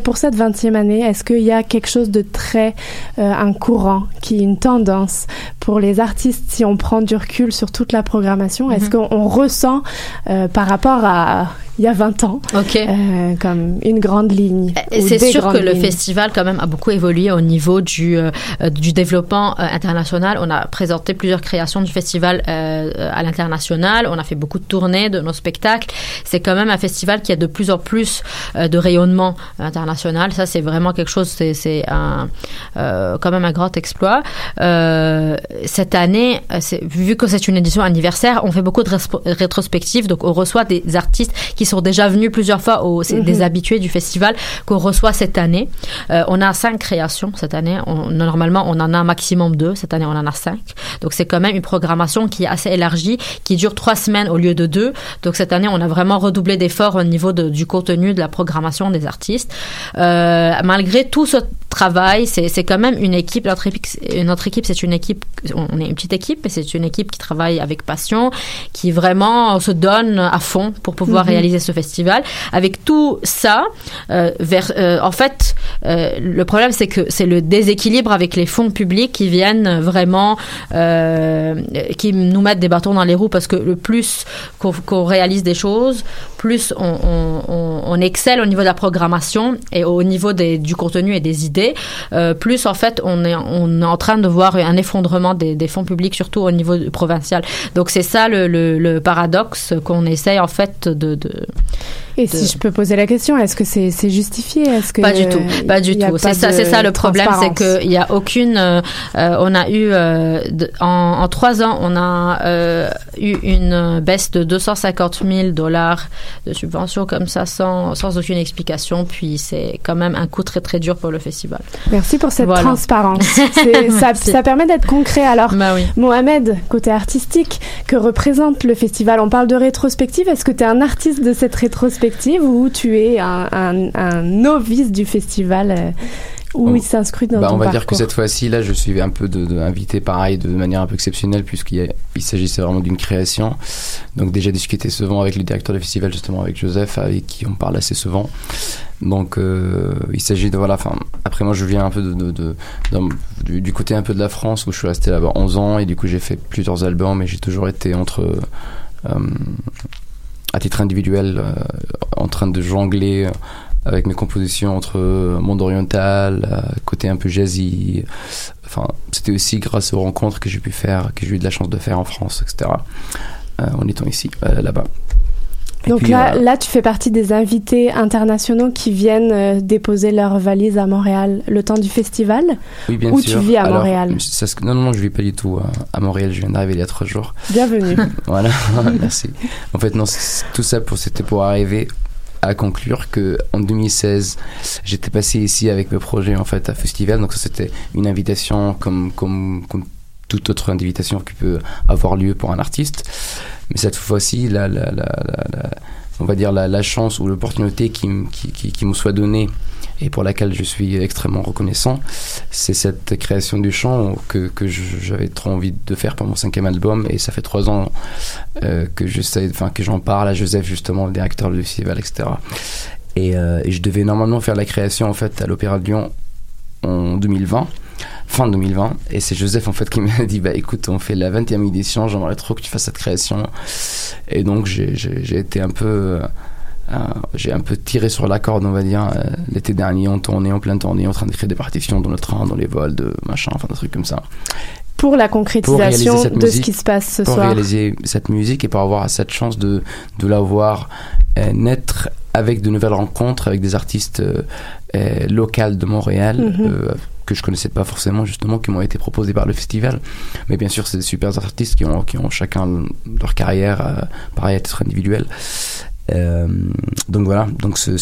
pour cette 20e année, est-ce qu'il y a quelque chose de très euh, un courant, qui est une tendance pour les artistes si on prend du recul sur toute la programmation Est-ce Mhm. qu'on on ressent euh, par rapport à il y a 20 ans euh, comme une grande ligne c'est sûr que le festival quand même a beaucoup évolué au niveau du euh, euh, du développement euh, international. On a présenté plusieurs créations du festival euh, euh, à l'international. On a fait beaucoup de tournées de nos spectacles. C'est quand même un festival qui a de plus en plus euh, de rayonnement international. Ça, c'est vraiment quelque chose. C'est c'est un euh, quand même un grand exploit. Euh, cette année, c'est- vu que c'est une édition anniversaire, on fait beaucoup de rétrospectives. Donc, on reçoit des artistes qui sont déjà venus plusieurs fois, au, c'est Mhm. des habitués du festival qu'on reçoit cette année. Euh, on a cinq créations cette année. On- normalement, on en a un maximum deux. Cette année, on en a cinq. Donc, c'est quand même une programmation qui est assez élargie, qui dure trois semaines au lieu de deux. Donc, cette année, on a vraiment redoublé d'efforts au niveau de- du contenu, de la programmation des artistes. Euh, malgré tout ce travail, c'est quand même une équipe. Notre équipe, notre équipe, c'est une équipe. On est une petite équipe, mais c'est une équipe qui travaille avec passion, qui vraiment se donne à fond pour pouvoir Mhm. réaliser ce festival. Avec tout ça, euh, vers, euh, en fait, euh, le problème c'est que c'est le déséquilibre avec les fonds publics qui viennent vraiment, qui nous mettent des bâtons dans les roues parce que le plus qu'on réalise des choses, plus on, on, on, on excelle au niveau de la programmation et au niveau des, du contenu et des idées, euh, plus en fait on est, on est en train de voir un effondrement des, des fonds publics, surtout au niveau provincial. Donc c'est ça le, le, le paradoxe qu'on essaye en fait de... de Et de- si je peux poser la question, est-ce que c'est justifié? Est-ce que pas du tout, pas du tout. C'est ça, c'est ça le problème, c'est qu'il y a aucune. euh, on a eu euh, de- en, en trois ans, on a euh, eu une baisse de 250 000 dollars de subventions comme ça, sans sans aucune explication. Puis c'est quand même un coup très très dur pour le festival. Merci pour cette Voilà. transparence. [laughs] Ça, permet d'être concret. Alors, Bah oui. Mohamed, côté artistique, que représente le festival? On parle de rétrospective. Est-ce que tu es un artiste de cette rétrospective ou tu es un, un- un novice du festival On- il s'inscrit dans Bah, ton on va parcours dire que cette fois-ci, là, je suis un peu de, de- invité pareil de manière un peu exceptionnelle puisqu'il il s'agissait vraiment d'une création. Donc déjà discuté souvent avec le directeur du festival, justement avec Joseph, avec qui on parle assez souvent. Donc euh, il s'agit de voilà. Enfin après moi je viens un peu de, de, de- d'un- du, du côté un peu de la France où je suis resté là-bas 11 ans et du coup j'ai fait plusieurs albums et j'ai toujours été entre euh, à titre individuel euh, en train de jongler avec mes compositions entre euh, monde oriental, euh, côté un peu jazzy. Enfin, c'était aussi grâce aux rencontres que j'ai pu faire, que j'ai eu de la chance de faire en France, etc. euh, en étant ici, euh, là-bas. Donc puis, là, euh, là, tu fais partie des invités internationaux qui viennent déposer leurs valises à Montréal le temps du festival oui, bien Ou sûr. tu vis à Alors, Montréal ça non, non, non, je vis pas du tout à, Montréal. Je viens d'arriver il y a trois jours. Bienvenue. [laughs] voilà, [laughs] merci. En fait, non, tout ça pour c'était pour arriver à conclure que en 2016, j'étais passé ici avec mes projets en fait à festival. Donc ça c'était une invitation comme comme comme toute autre invitation qui peut avoir lieu pour un artiste. Mais cette fois-ci, la, la, la, on va dire la, chance ou l'opportunité qui, qui, me soit donnée et pour laquelle je suis extrêmement reconnaissant, c'est cette création du chant que, que j'avais trop envie de faire pour mon cinquième album et ça fait trois ans euh, que j'essaie, enfin que j'en parle à Joseph justement, le directeur du festival, etc. Et, euh, et je devais normalement faire la création en fait à l'Opéra de Lyon en 2020 fin 2020 et c'est Joseph en fait qui m'a [laughs] dit bah écoute on fait la 20e édition j'aimerais trop que tu fasses cette création et donc j'ai- été un peu euh, euh, j'ai un peu tiré sur la corde on va dire euh, l'été dernier on tournait en plein tournée en train d'écrire des partitions dans le train dans les vols de machin enfin des trucs comme ça Pour la pour concrétisation de ce qui se passe ce pour soir. réaliser cette musique et pour avoir cette chance de, de la voir euh, naître avec de nouvelles rencontres avec des artistes locales de Montréal Mhm. Que je connaissais pas forcément justement qui m'ont été proposés par le festival mais bien sûr c'est des super artistes qui ont, qui ont chacun leur carrière euh, pareil à titre individuel euh, donc voilà, donc c'est-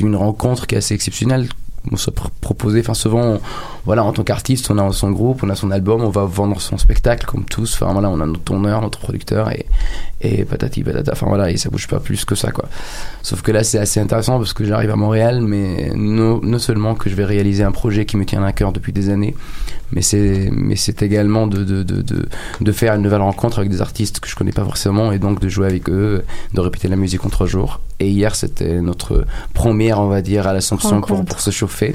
une rencontre qui est assez exceptionnelle. On se pr- proposait, enfin souvent, voilà, en tant qu'artiste, on a son groupe, on a son album, on va vendre son spectacle comme tous. Enfin voilà, on a notre tourneur, notre producteur et, et patati patata. Enfin voilà, et ça bouge pas plus que ça quoi. Sauf que là, c'est assez intéressant parce que j'arrive à Montréal, mais non, non seulement que je vais réaliser un projet qui me tient à cœur depuis des années, mais c'est mais c'est également de, de, de, de, de faire une nouvelle rencontre avec des artistes que je connais pas forcément et donc de jouer avec eux, de répéter la musique en trois jours. Et hier, c'était notre première, on va dire, à l'Assomption pour, pour se chauffer.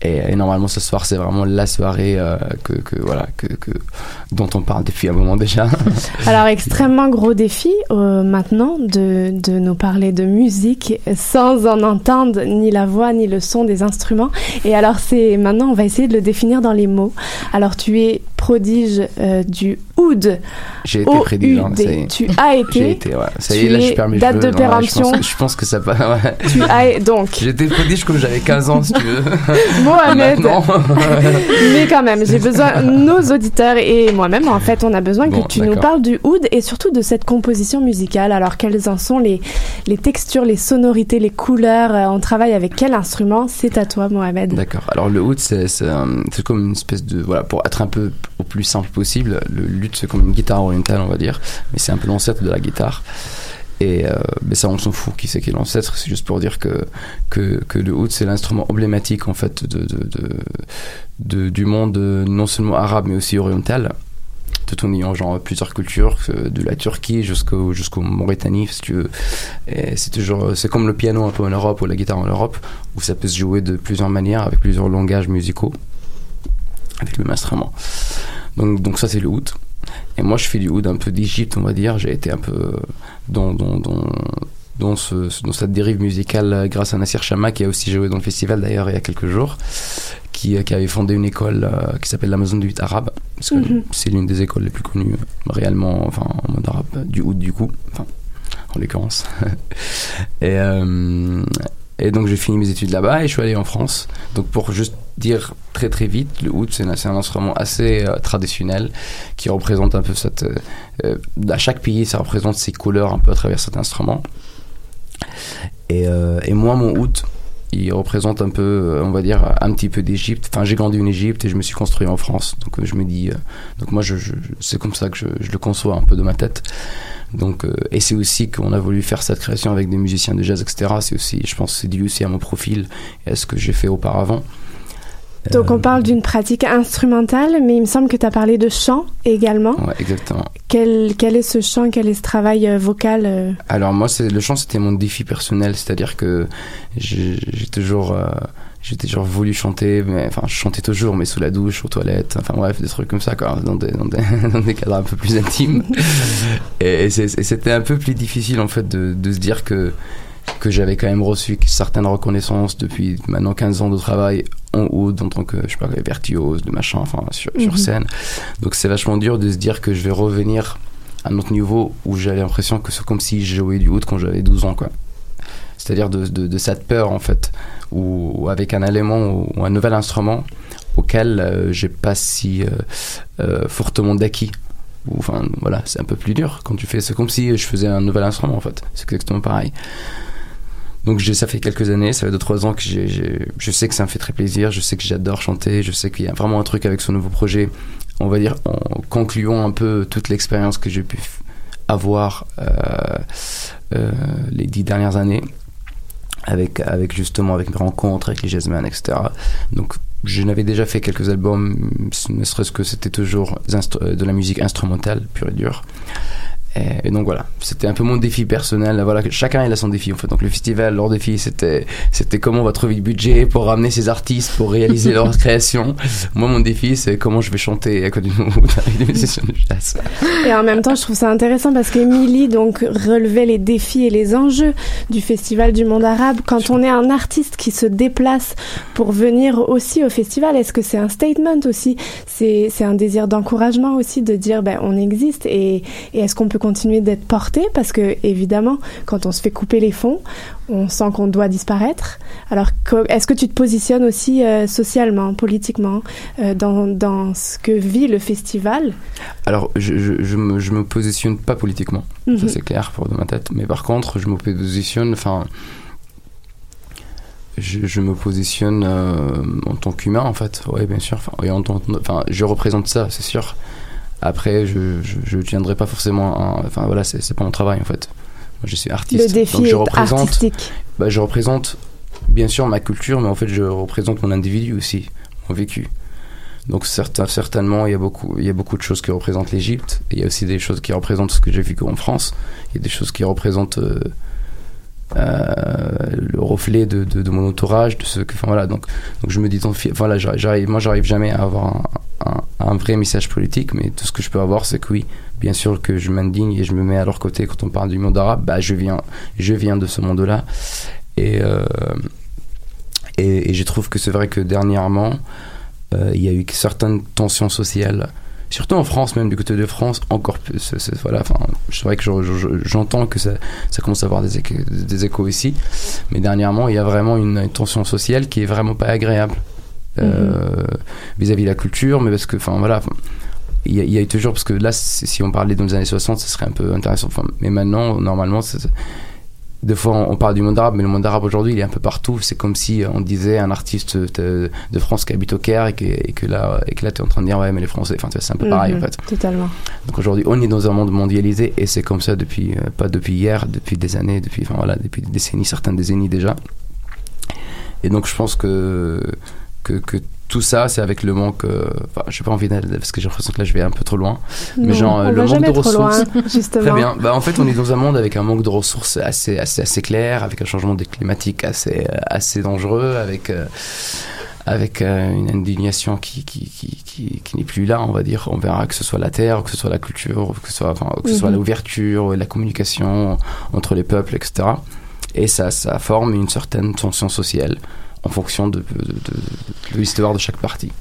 Et, normalement, ce soir, c'est vraiment la soirée euh, que, voilà que dont on parle depuis un moment déjà. [laughs] Alors, extrêmement gros défi euh, maintenant de, de nous parler de musique sans en entendre ni la voix ni le son des instruments. Et alors, c'est maintenant, on va essayer de le définir dans les mots. Alors, tu es prodige euh, du oud. J'ai été prédit, hein, ça y est. Tu as été. J'ai été, ouais. Ça y est, là, je perds mes date cheveux. de Non, je péremption. pense Je pense que ça va. ouais. Tu as donc. J'étais prodige comme j'avais 15 ans, si tu veux. [laughs] Mohamed. Maintenant. Mais quand même, j'ai besoin, nos auditeurs et moi-même, en fait, on a besoin Bon, que tu nous d'accord. parles du oud et surtout de cette composition musicale. Alors, quelles en sont les, les textures, les sonorités, les couleurs? Euh, On travaille avec quel instrument? C'est à toi, Mohamed. D'accord. Alors le oud, c'est c'est, euh, c'est comme une espèce de voilà pour être un peu au plus simple possible. Le luth, c'est comme une guitare orientale, on va dire, mais c'est un peu l'ancêtre de la guitare. Et euh, mais ça, on s'en fout. Qui c'est qui est l'ancêtre C'est juste pour dire que que, que le oud, c'est l'instrument emblématique en fait de, de, du monde euh, non seulement arabe mais aussi oriental. Tout en ayant genre plusieurs cultures, euh, de la Turquie jusqu'au jusqu'au Mauritanie, si tu veux. C'est toujours, c'est comme le piano un peu en Europe ou la guitare en Europe, où ça peut se jouer de plusieurs manières avec plusieurs langages musicaux, avec le même instrument. Donc, donc ça c'est le oud. Et moi je fais du oud un peu d'Égypte, on va dire. J'ai été un peu dans, dans, dans, dans, ce, dans cette dérive musicale euh, grâce à Nassir Chama qui a aussi joué dans le festival d'ailleurs il y a quelques jours, qui, euh, qui avait fondé une école euh, qui s'appelle l'Amazon du 8 arabe, parce que Mhm. c'est l'une des écoles les plus connues euh, réellement, enfin en mode arabe, du oud du coup, enfin en l'occurrence. [laughs] et, euh, et donc j'ai fini mes études là-bas et je suis allé en France. Donc pour juste dire très très vite, le oud c'est un, instrument assez euh, traditionnel qui représente un peu cette... euh, euh, à chaque pays ça représente ses couleurs un peu à travers cet instrument. Et, euh, et moi mon oud il représente un peu, euh, on va dire, un petit peu d'Égypte. Enfin, j'ai grandi en Égypte et je me suis construit en France. Donc, euh, je me dis, euh, donc moi, je, c'est comme ça que je, le conçois un peu de ma tête. Donc, et c'est aussi qu'on a voulu faire cette création avec des musiciens de jazz, etc. C'est aussi, je pense, c'est dû aussi à mon profil et à ce que j'ai fait auparavant. Donc, on parle d'une pratique instrumentale, mais il me semble que tu as parlé de chant également. Ouais, exactement. Quel, quel est ce chant? Quel est ce travail euh, vocal euh? Alors moi, le chant, c'était mon défi personnel, c'est-à-dire que j'ai toujours, euh, j'ai toujours voulu chanter, mais enfin, je chantais toujours, mais sous la douche, aux toilettes, enfin bref, des trucs comme ça, quoi, dans des, dans des, [laughs] dans des cadres un peu plus intimes. [laughs] et c'était un peu plus difficile en fait de, de se dire que que j'avais quand même reçu certaines reconnaissances depuis maintenant 15 ans de travail en haut en tant que je sais pas virtuose de machin enfin sur, sur Mhm. scène. Donc c'est vachement dur de se dire que je vais revenir à un autre niveau où j'ai l'impression que c'est comme si je jouais du oud quand j'avais 12 ans quoi. C'est-à-dire de, de, de cette peur en fait où avec un élément ou, ou un nouvel instrument auquel euh, j'ai pas si euh, euh, fortement d'acquis. Ou, enfin voilà c'est un peu plus dur quand tu fais. C'est comme si je faisais un nouvel instrument en fait. C'est exactement pareil donc ça fait quelques années, ça fait 2-3 ans que je sais que ça me fait très plaisir, je sais que j'adore chanter, je sais qu'il y a vraiment un truc avec ce nouveau projet, on va dire en concluant un peu toute l'expérience que j'ai pu avoir euh, euh, les dix dernières années avec, justement avec mes rencontres avec les jazzmen, etc. Donc je n'avais déjà fait quelques albums, ne serait-ce que c'était toujours euh, de la musique instrumentale, pure et dure. Et, donc voilà, c'était un peu mon défi personnel. Voilà, chacun il a son défi en fait. Donc le festival, leur défi c'était c'était comment on va trouver le budget pour ramener ces artistes pour réaliser leur [laughs] création. Moi mon défi c'est comment je vais chanter à côté de nous [laughs] avec des musiciens de jazz. Et en même temps, je trouve ça intéressant parce qu'Émilie donc relevait les défis et les enjeux du Festival du monde arabe. Quand on est un artiste qui se déplace pour venir aussi au festival, est-ce que c'est un statement aussi? C'est c'est un désir d'encouragement aussi de dire ben on existe et, et est-ce qu'on peut continuer d'être porté parce que évidemment quand on se fait couper les fonds, on sent qu'on doit disparaître. Alors est-ce que tu te positionnes aussi euh, socialement, politiquement euh, dans dans ce que vit le festival? Alors je, je, je, me, je me positionne pas politiquement, Mhm. ça c'est clair pour de ma tête. Mais par contre je me positionne, enfin je, me positionne euh, en tant qu'humain en fait. Oui bien sûr. Et en tant- enfin je représente ça c'est sûr. Après je je, je tiendrai pas forcément. un- enfin voilà c'est pas mon travail en fait. Moi, je suis artiste. Le défi donc je est représente. artistique. Bah, je représente bien sûr ma culture, mais en fait je représente mon individu aussi, mon vécu. Donc certain- certainement, il y, a beaucoup, il y a beaucoup de choses qui représentent l'Égypte. Il y a aussi des choses qui représentent ce que j'ai vécu en France. Il y a des choses qui représentent euh, euh, le reflet de, de, de mon entourage, de ce que, enfin voilà. Donc, donc je me dis, tant voilà, j'arrive- moi j'arrive jamais à avoir un, un, vrai message politique, mais tout ce que je peux avoir, c'est que oui, bien sûr que je m'indigne et je me mets à leur côté quand on parle du monde arabe. Bah, je viens, je viens de ce monde-là, et euh, et, je trouve que c'est vrai que dernièrement, euh, il y a eu certaines tensions sociales surtout en France même du côté de France encore plus voilà enfin c'est vrai que je- je- je- j'entends que ça, ça commence à avoir des échos, des échos ici. Mais dernièrement il y a vraiment une, une tension sociale qui est vraiment pas agréable euh, vis-à-vis de la culture mais parce que enfin voilà il y, a, il y a eu toujours parce que là si on parlait dans les années 60 ce serait un peu intéressant enfin, mais maintenant normalement des fois on, parle du monde arabe mais le monde arabe aujourd'hui il est un peu partout c'est comme si on disait un artiste de, de France qui habite au Caire et que, et que là et que là tu es en train de dire ouais mais les Français enfin c'est un peu pareil Mhm, en fait Totalement. donc aujourd'hui, on est dans un monde mondialisé et c'est comme ça depuis, euh, pas depuis hier, depuis des années, depuis, enfin voilà, depuis des décennies, certaines décennies déjà. Et donc je pense que, que, que tout ça, c'est avec le manque, euh, enfin, j'ai pas envie d'aller, parce que j'ai l'impression que là je vais un peu trop loin, Non, mais genre euh, le manque de loin, ressources. [laughs] justement. Très bien. Bah, en fait, on est dans un monde avec un manque de ressources assez, assez, assez clair, avec un changement des climatique assez, euh, assez dangereux, avec, euh, avec une indignation qui, qui, qui, qui, qui n'est plus là, on va dire. On verra que ce soit la terre, que ce soit la culture, que ce soit, enfin, que ce soit Mhm. l'ouverture, la communication entre les peuples, etc. Et ça, ça forme une certaine tension sociale en fonction de, de, de- de l'histoire de chaque partie.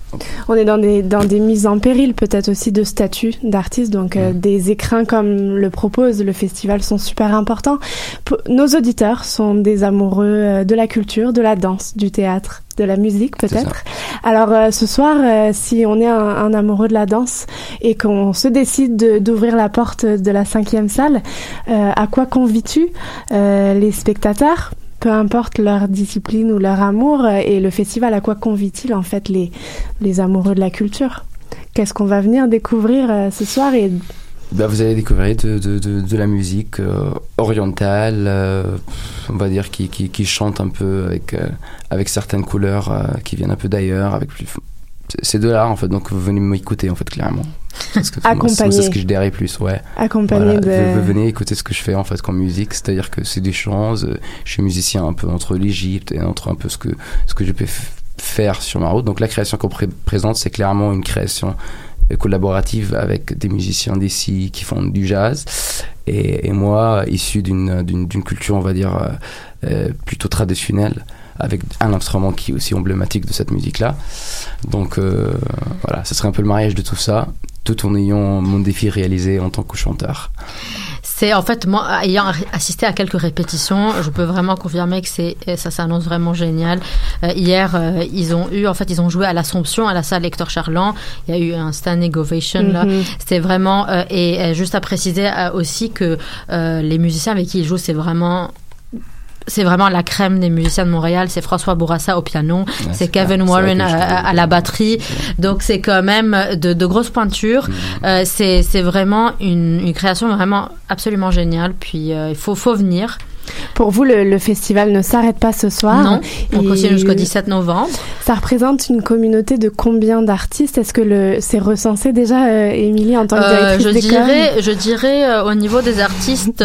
On est dans des, dans des mises en péril peut-être aussi de statut d'artiste, donc euh, des écrins comme le propose le festival sont super importants. P- nos auditeurs sont des amoureux euh, de la culture, de la danse, du théâtre, de la musique peut-être. Alors euh, ce soir, euh, si on est un, un amoureux de la danse et qu'on se décide de- d'ouvrir la porte de la cinquième salle, euh, à quoi convies-tu les spectateurs? Peu importe leur discipline ou leur amour, euh, et le festival, à quoi convie-t-il en fait les, les amoureux de la culture? Qu'est-ce qu'on va venir découvrir euh, ce soir et Bah, vous allez découvrir de, de, de, de la musique euh, orientale, on va dire, qui, qui, qui chante un peu avec, avec certaines couleurs qui viennent un peu d'ailleurs. avec plus C'est de l'art en fait, donc vous venez m'écouter en fait, clairement. Accompagné. C'est ce que je dirais plus, ouais. Accompagné de- Vous- vous venez écouter ce que je fais en fait comme musique, c'est-à-dire que c'est des chants. euh, Je suis musicien un peu entre l'Égypte et entre un peu ce que, ce que je peux faire sur ma route. Donc la création qu'on pré- présente, c'est clairement une création collaborative avec des musiciens d'ici qui font du jazz et, et moi issu d'une culture on va dire euh, euh, plutôt traditionnelle avec un instrument qui est aussi emblématique de cette musique là donc euh, voilà ce serait un peu le mariage de tout ça tout en ayant mon défi réalisé en tant que chanteur C'est en fait moi ayant assisté à quelques répétitions, je peux vraiment confirmer que c'est ça s'annonce vraiment génial. Euh, hier, euh, ils ont eu en fait ils ont joué à l'Assomption à la salle Hector Charland. Il y a eu un standing ovation là. Mhm. C'était vraiment euh, et euh, juste à préciser euh, aussi que euh, les musiciens avec qui ils jouent c'est vraiment c'est vraiment la crème des musiciens de Montréal. C'est François Bourassa au piano, c'est c'est Kevin clair. Warren à, à la batterie. Donc c'est quand même de, de grosses pointures. Euh, c'est c'est vraiment une, une création vraiment absolument géniale. Puis euh, il faut faut venir. Pour vous, le, le festival ne s'arrête pas ce soir. Non, on Il- continue jusqu'au 17 novembre. Ça représente une communauté de combien d'artistes? Est-ce que le c'est recensé déjà, euh, Émilie, en tant que Euh, directrice je dirais, je dirais euh, au niveau des artistes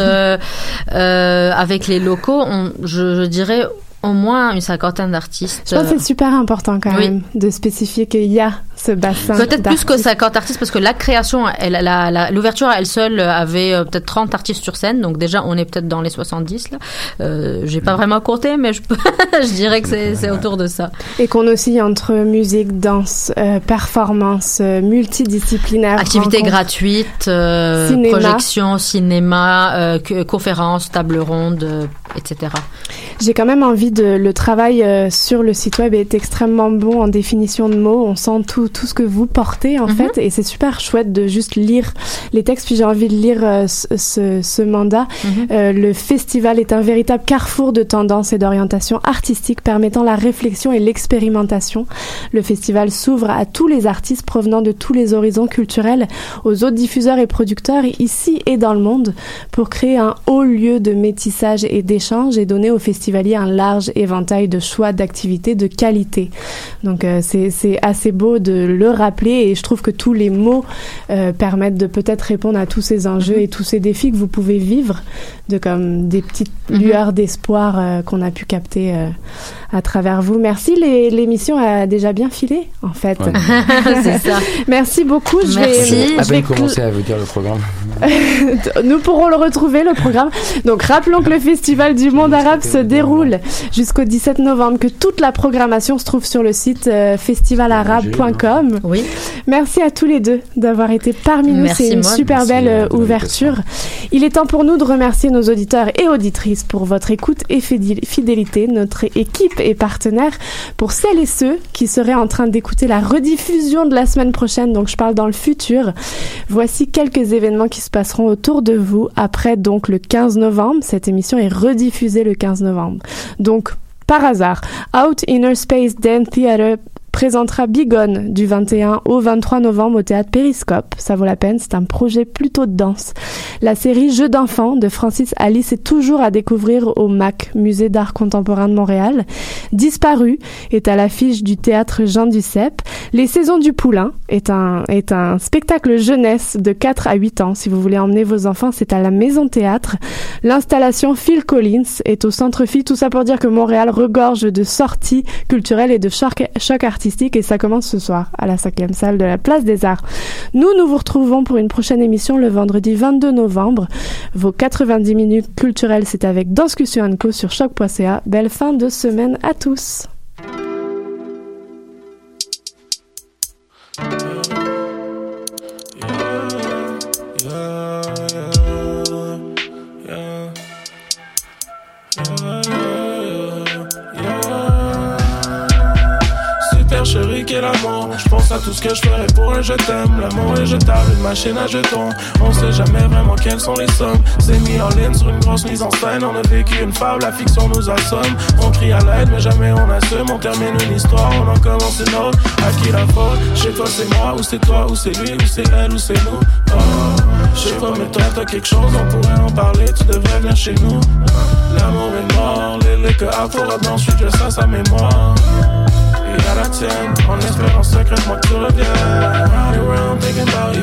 avec les locaux, on, je, je dirais au moins une cinquantaine d'artistes. Je pense que c'est super important quand Oui. même de spécifier qu'il y a ce bassin. Peut-être plus que d'artistes. 50 artistes parce que la création, elle, la- la- l'ouverture à elle seule avait euh, peut-être 30 artistes sur scène, donc déjà on est peut-être dans les 70 là. Euh, J'ai pas vraiment compté, mais [laughs] je, dirais que c'est c'est autour de ça. Et qu'on oscille entre musique, danse, euh, performance, euh, multidisciplinaire. Activités gratuites, euh, Cinéma. projections, cinéma, euh, conférences, tables rondes, euh, etc. J'ai quand même envie de. Le travail euh, sur le site web est extrêmement bon en définition de mots. On sent tout, tout ce que vous portez en Mhm. fait, et c'est super chouette de juste lire les textes. Puis j'ai envie de lire euh, ce, mandat. Mhm. Euh, le festival est un véritable carrefour de tendances et d'orientations artistiques permettant la réflexion et l'expérimentation. Le festival s'ouvre à tous les artistes provenant de tous les horizons culturels, aux autres diffuseurs et producteurs ici et dans le monde, pour créer un haut lieu de métissage et d'échange et donner aux festivaliers un large éventail de choix d'activités de qualité. Donc euh, c'est assez beau de le rappeler et je trouve que tous les mots euh, permettent de peut-être répondre à tous ces enjeux et tous ces défis que vous pouvez vivre, de comme des petites Mhm. lueurs d'espoir euh, qu'on a pu capter euh, à travers vous. Merci, les- l'émission a déjà bien filé en fait. Ouais. [laughs] C'est ça. Merci beaucoup. Je Merci. vais, à je vais commencé à vous dire le programme [laughs] nous pourrons le retrouver, le programme. Donc, rappelons que le Festival du Monde Arabe se déroule jusqu'au 17 novembre, que toute la programmation se trouve sur le site euh, festivalarabe.com. Oui. Merci à tous les deux d'avoir été parmi nous. Merci, C'est une super Merci, belle euh, euh, ouverture. Il est temps pour nous de remercier nos auditeurs et auditrices pour votre écoute et fidé- fidélité, notre équipe et partenaires. Pour celles et ceux qui seraient en train d'écouter la rediffusion de la semaine prochaine, donc je parle dans le futur, voici quelques événements qui se passeront autour de vous après donc le 15 novembre. Cette émission est rediffusée le 15 novembre. Donc, par hasard, Out Inner Space Dance Theater présentera Bigone du 21 au 23 novembre au théâtre Périscope. Ça vaut la peine, c'est un projet plutôt de danse. La série Jeux d'enfants de Francis Alice est toujours à découvrir au MAC, Musée d'art contemporain de Montréal. Disparu est à l'affiche du théâtre Jean Duceppe. Les Saisons du Poulain est un, est un spectacle jeunesse de 4 à 8 ans. Si vous voulez emmener vos enfants, c'est à la Maison Théâtre. L'installation Phil Collins est au Centre Phi. Tout ça pour dire que Montréal regorge de sorties culturelles et de chocs chocs et ça commence ce soir à la cinquième salle de la Place des Arts. Nous, nous vous retrouvons pour une prochaine émission le vendredi 22 novembre. Vos 90 minutes culturelles, c'est avec Danscussion Co sur choc.ca. Belle fin de semaine à tous. Amour. Je pense à tout ce que je ferais pour un je t'aime. L'amour est jetable, une machine à jetons. On sait jamais vraiment quelles sont les sommes. C'est mis en ligne sur une grosse mise en scène. On a vécu une fable, la fiction nous assomme. On crie à l'aide, mais jamais on assume. On termine une histoire, on en commence une autre. À qui la faute? Chez toi, c'est moi, ou c'est toi, ou c'est lui, ou c'est elle, ou c'est nous. Oh, je sais pas, mais toi, t'as quelque chose, on pourrait en parler. Tu devrais venir chez nous. L'amour est mort, les liqueurs à pour blanc, je ça, sa mémoire. La tienne, en espérant secrètement que tu reviennes. Round around thinking about you.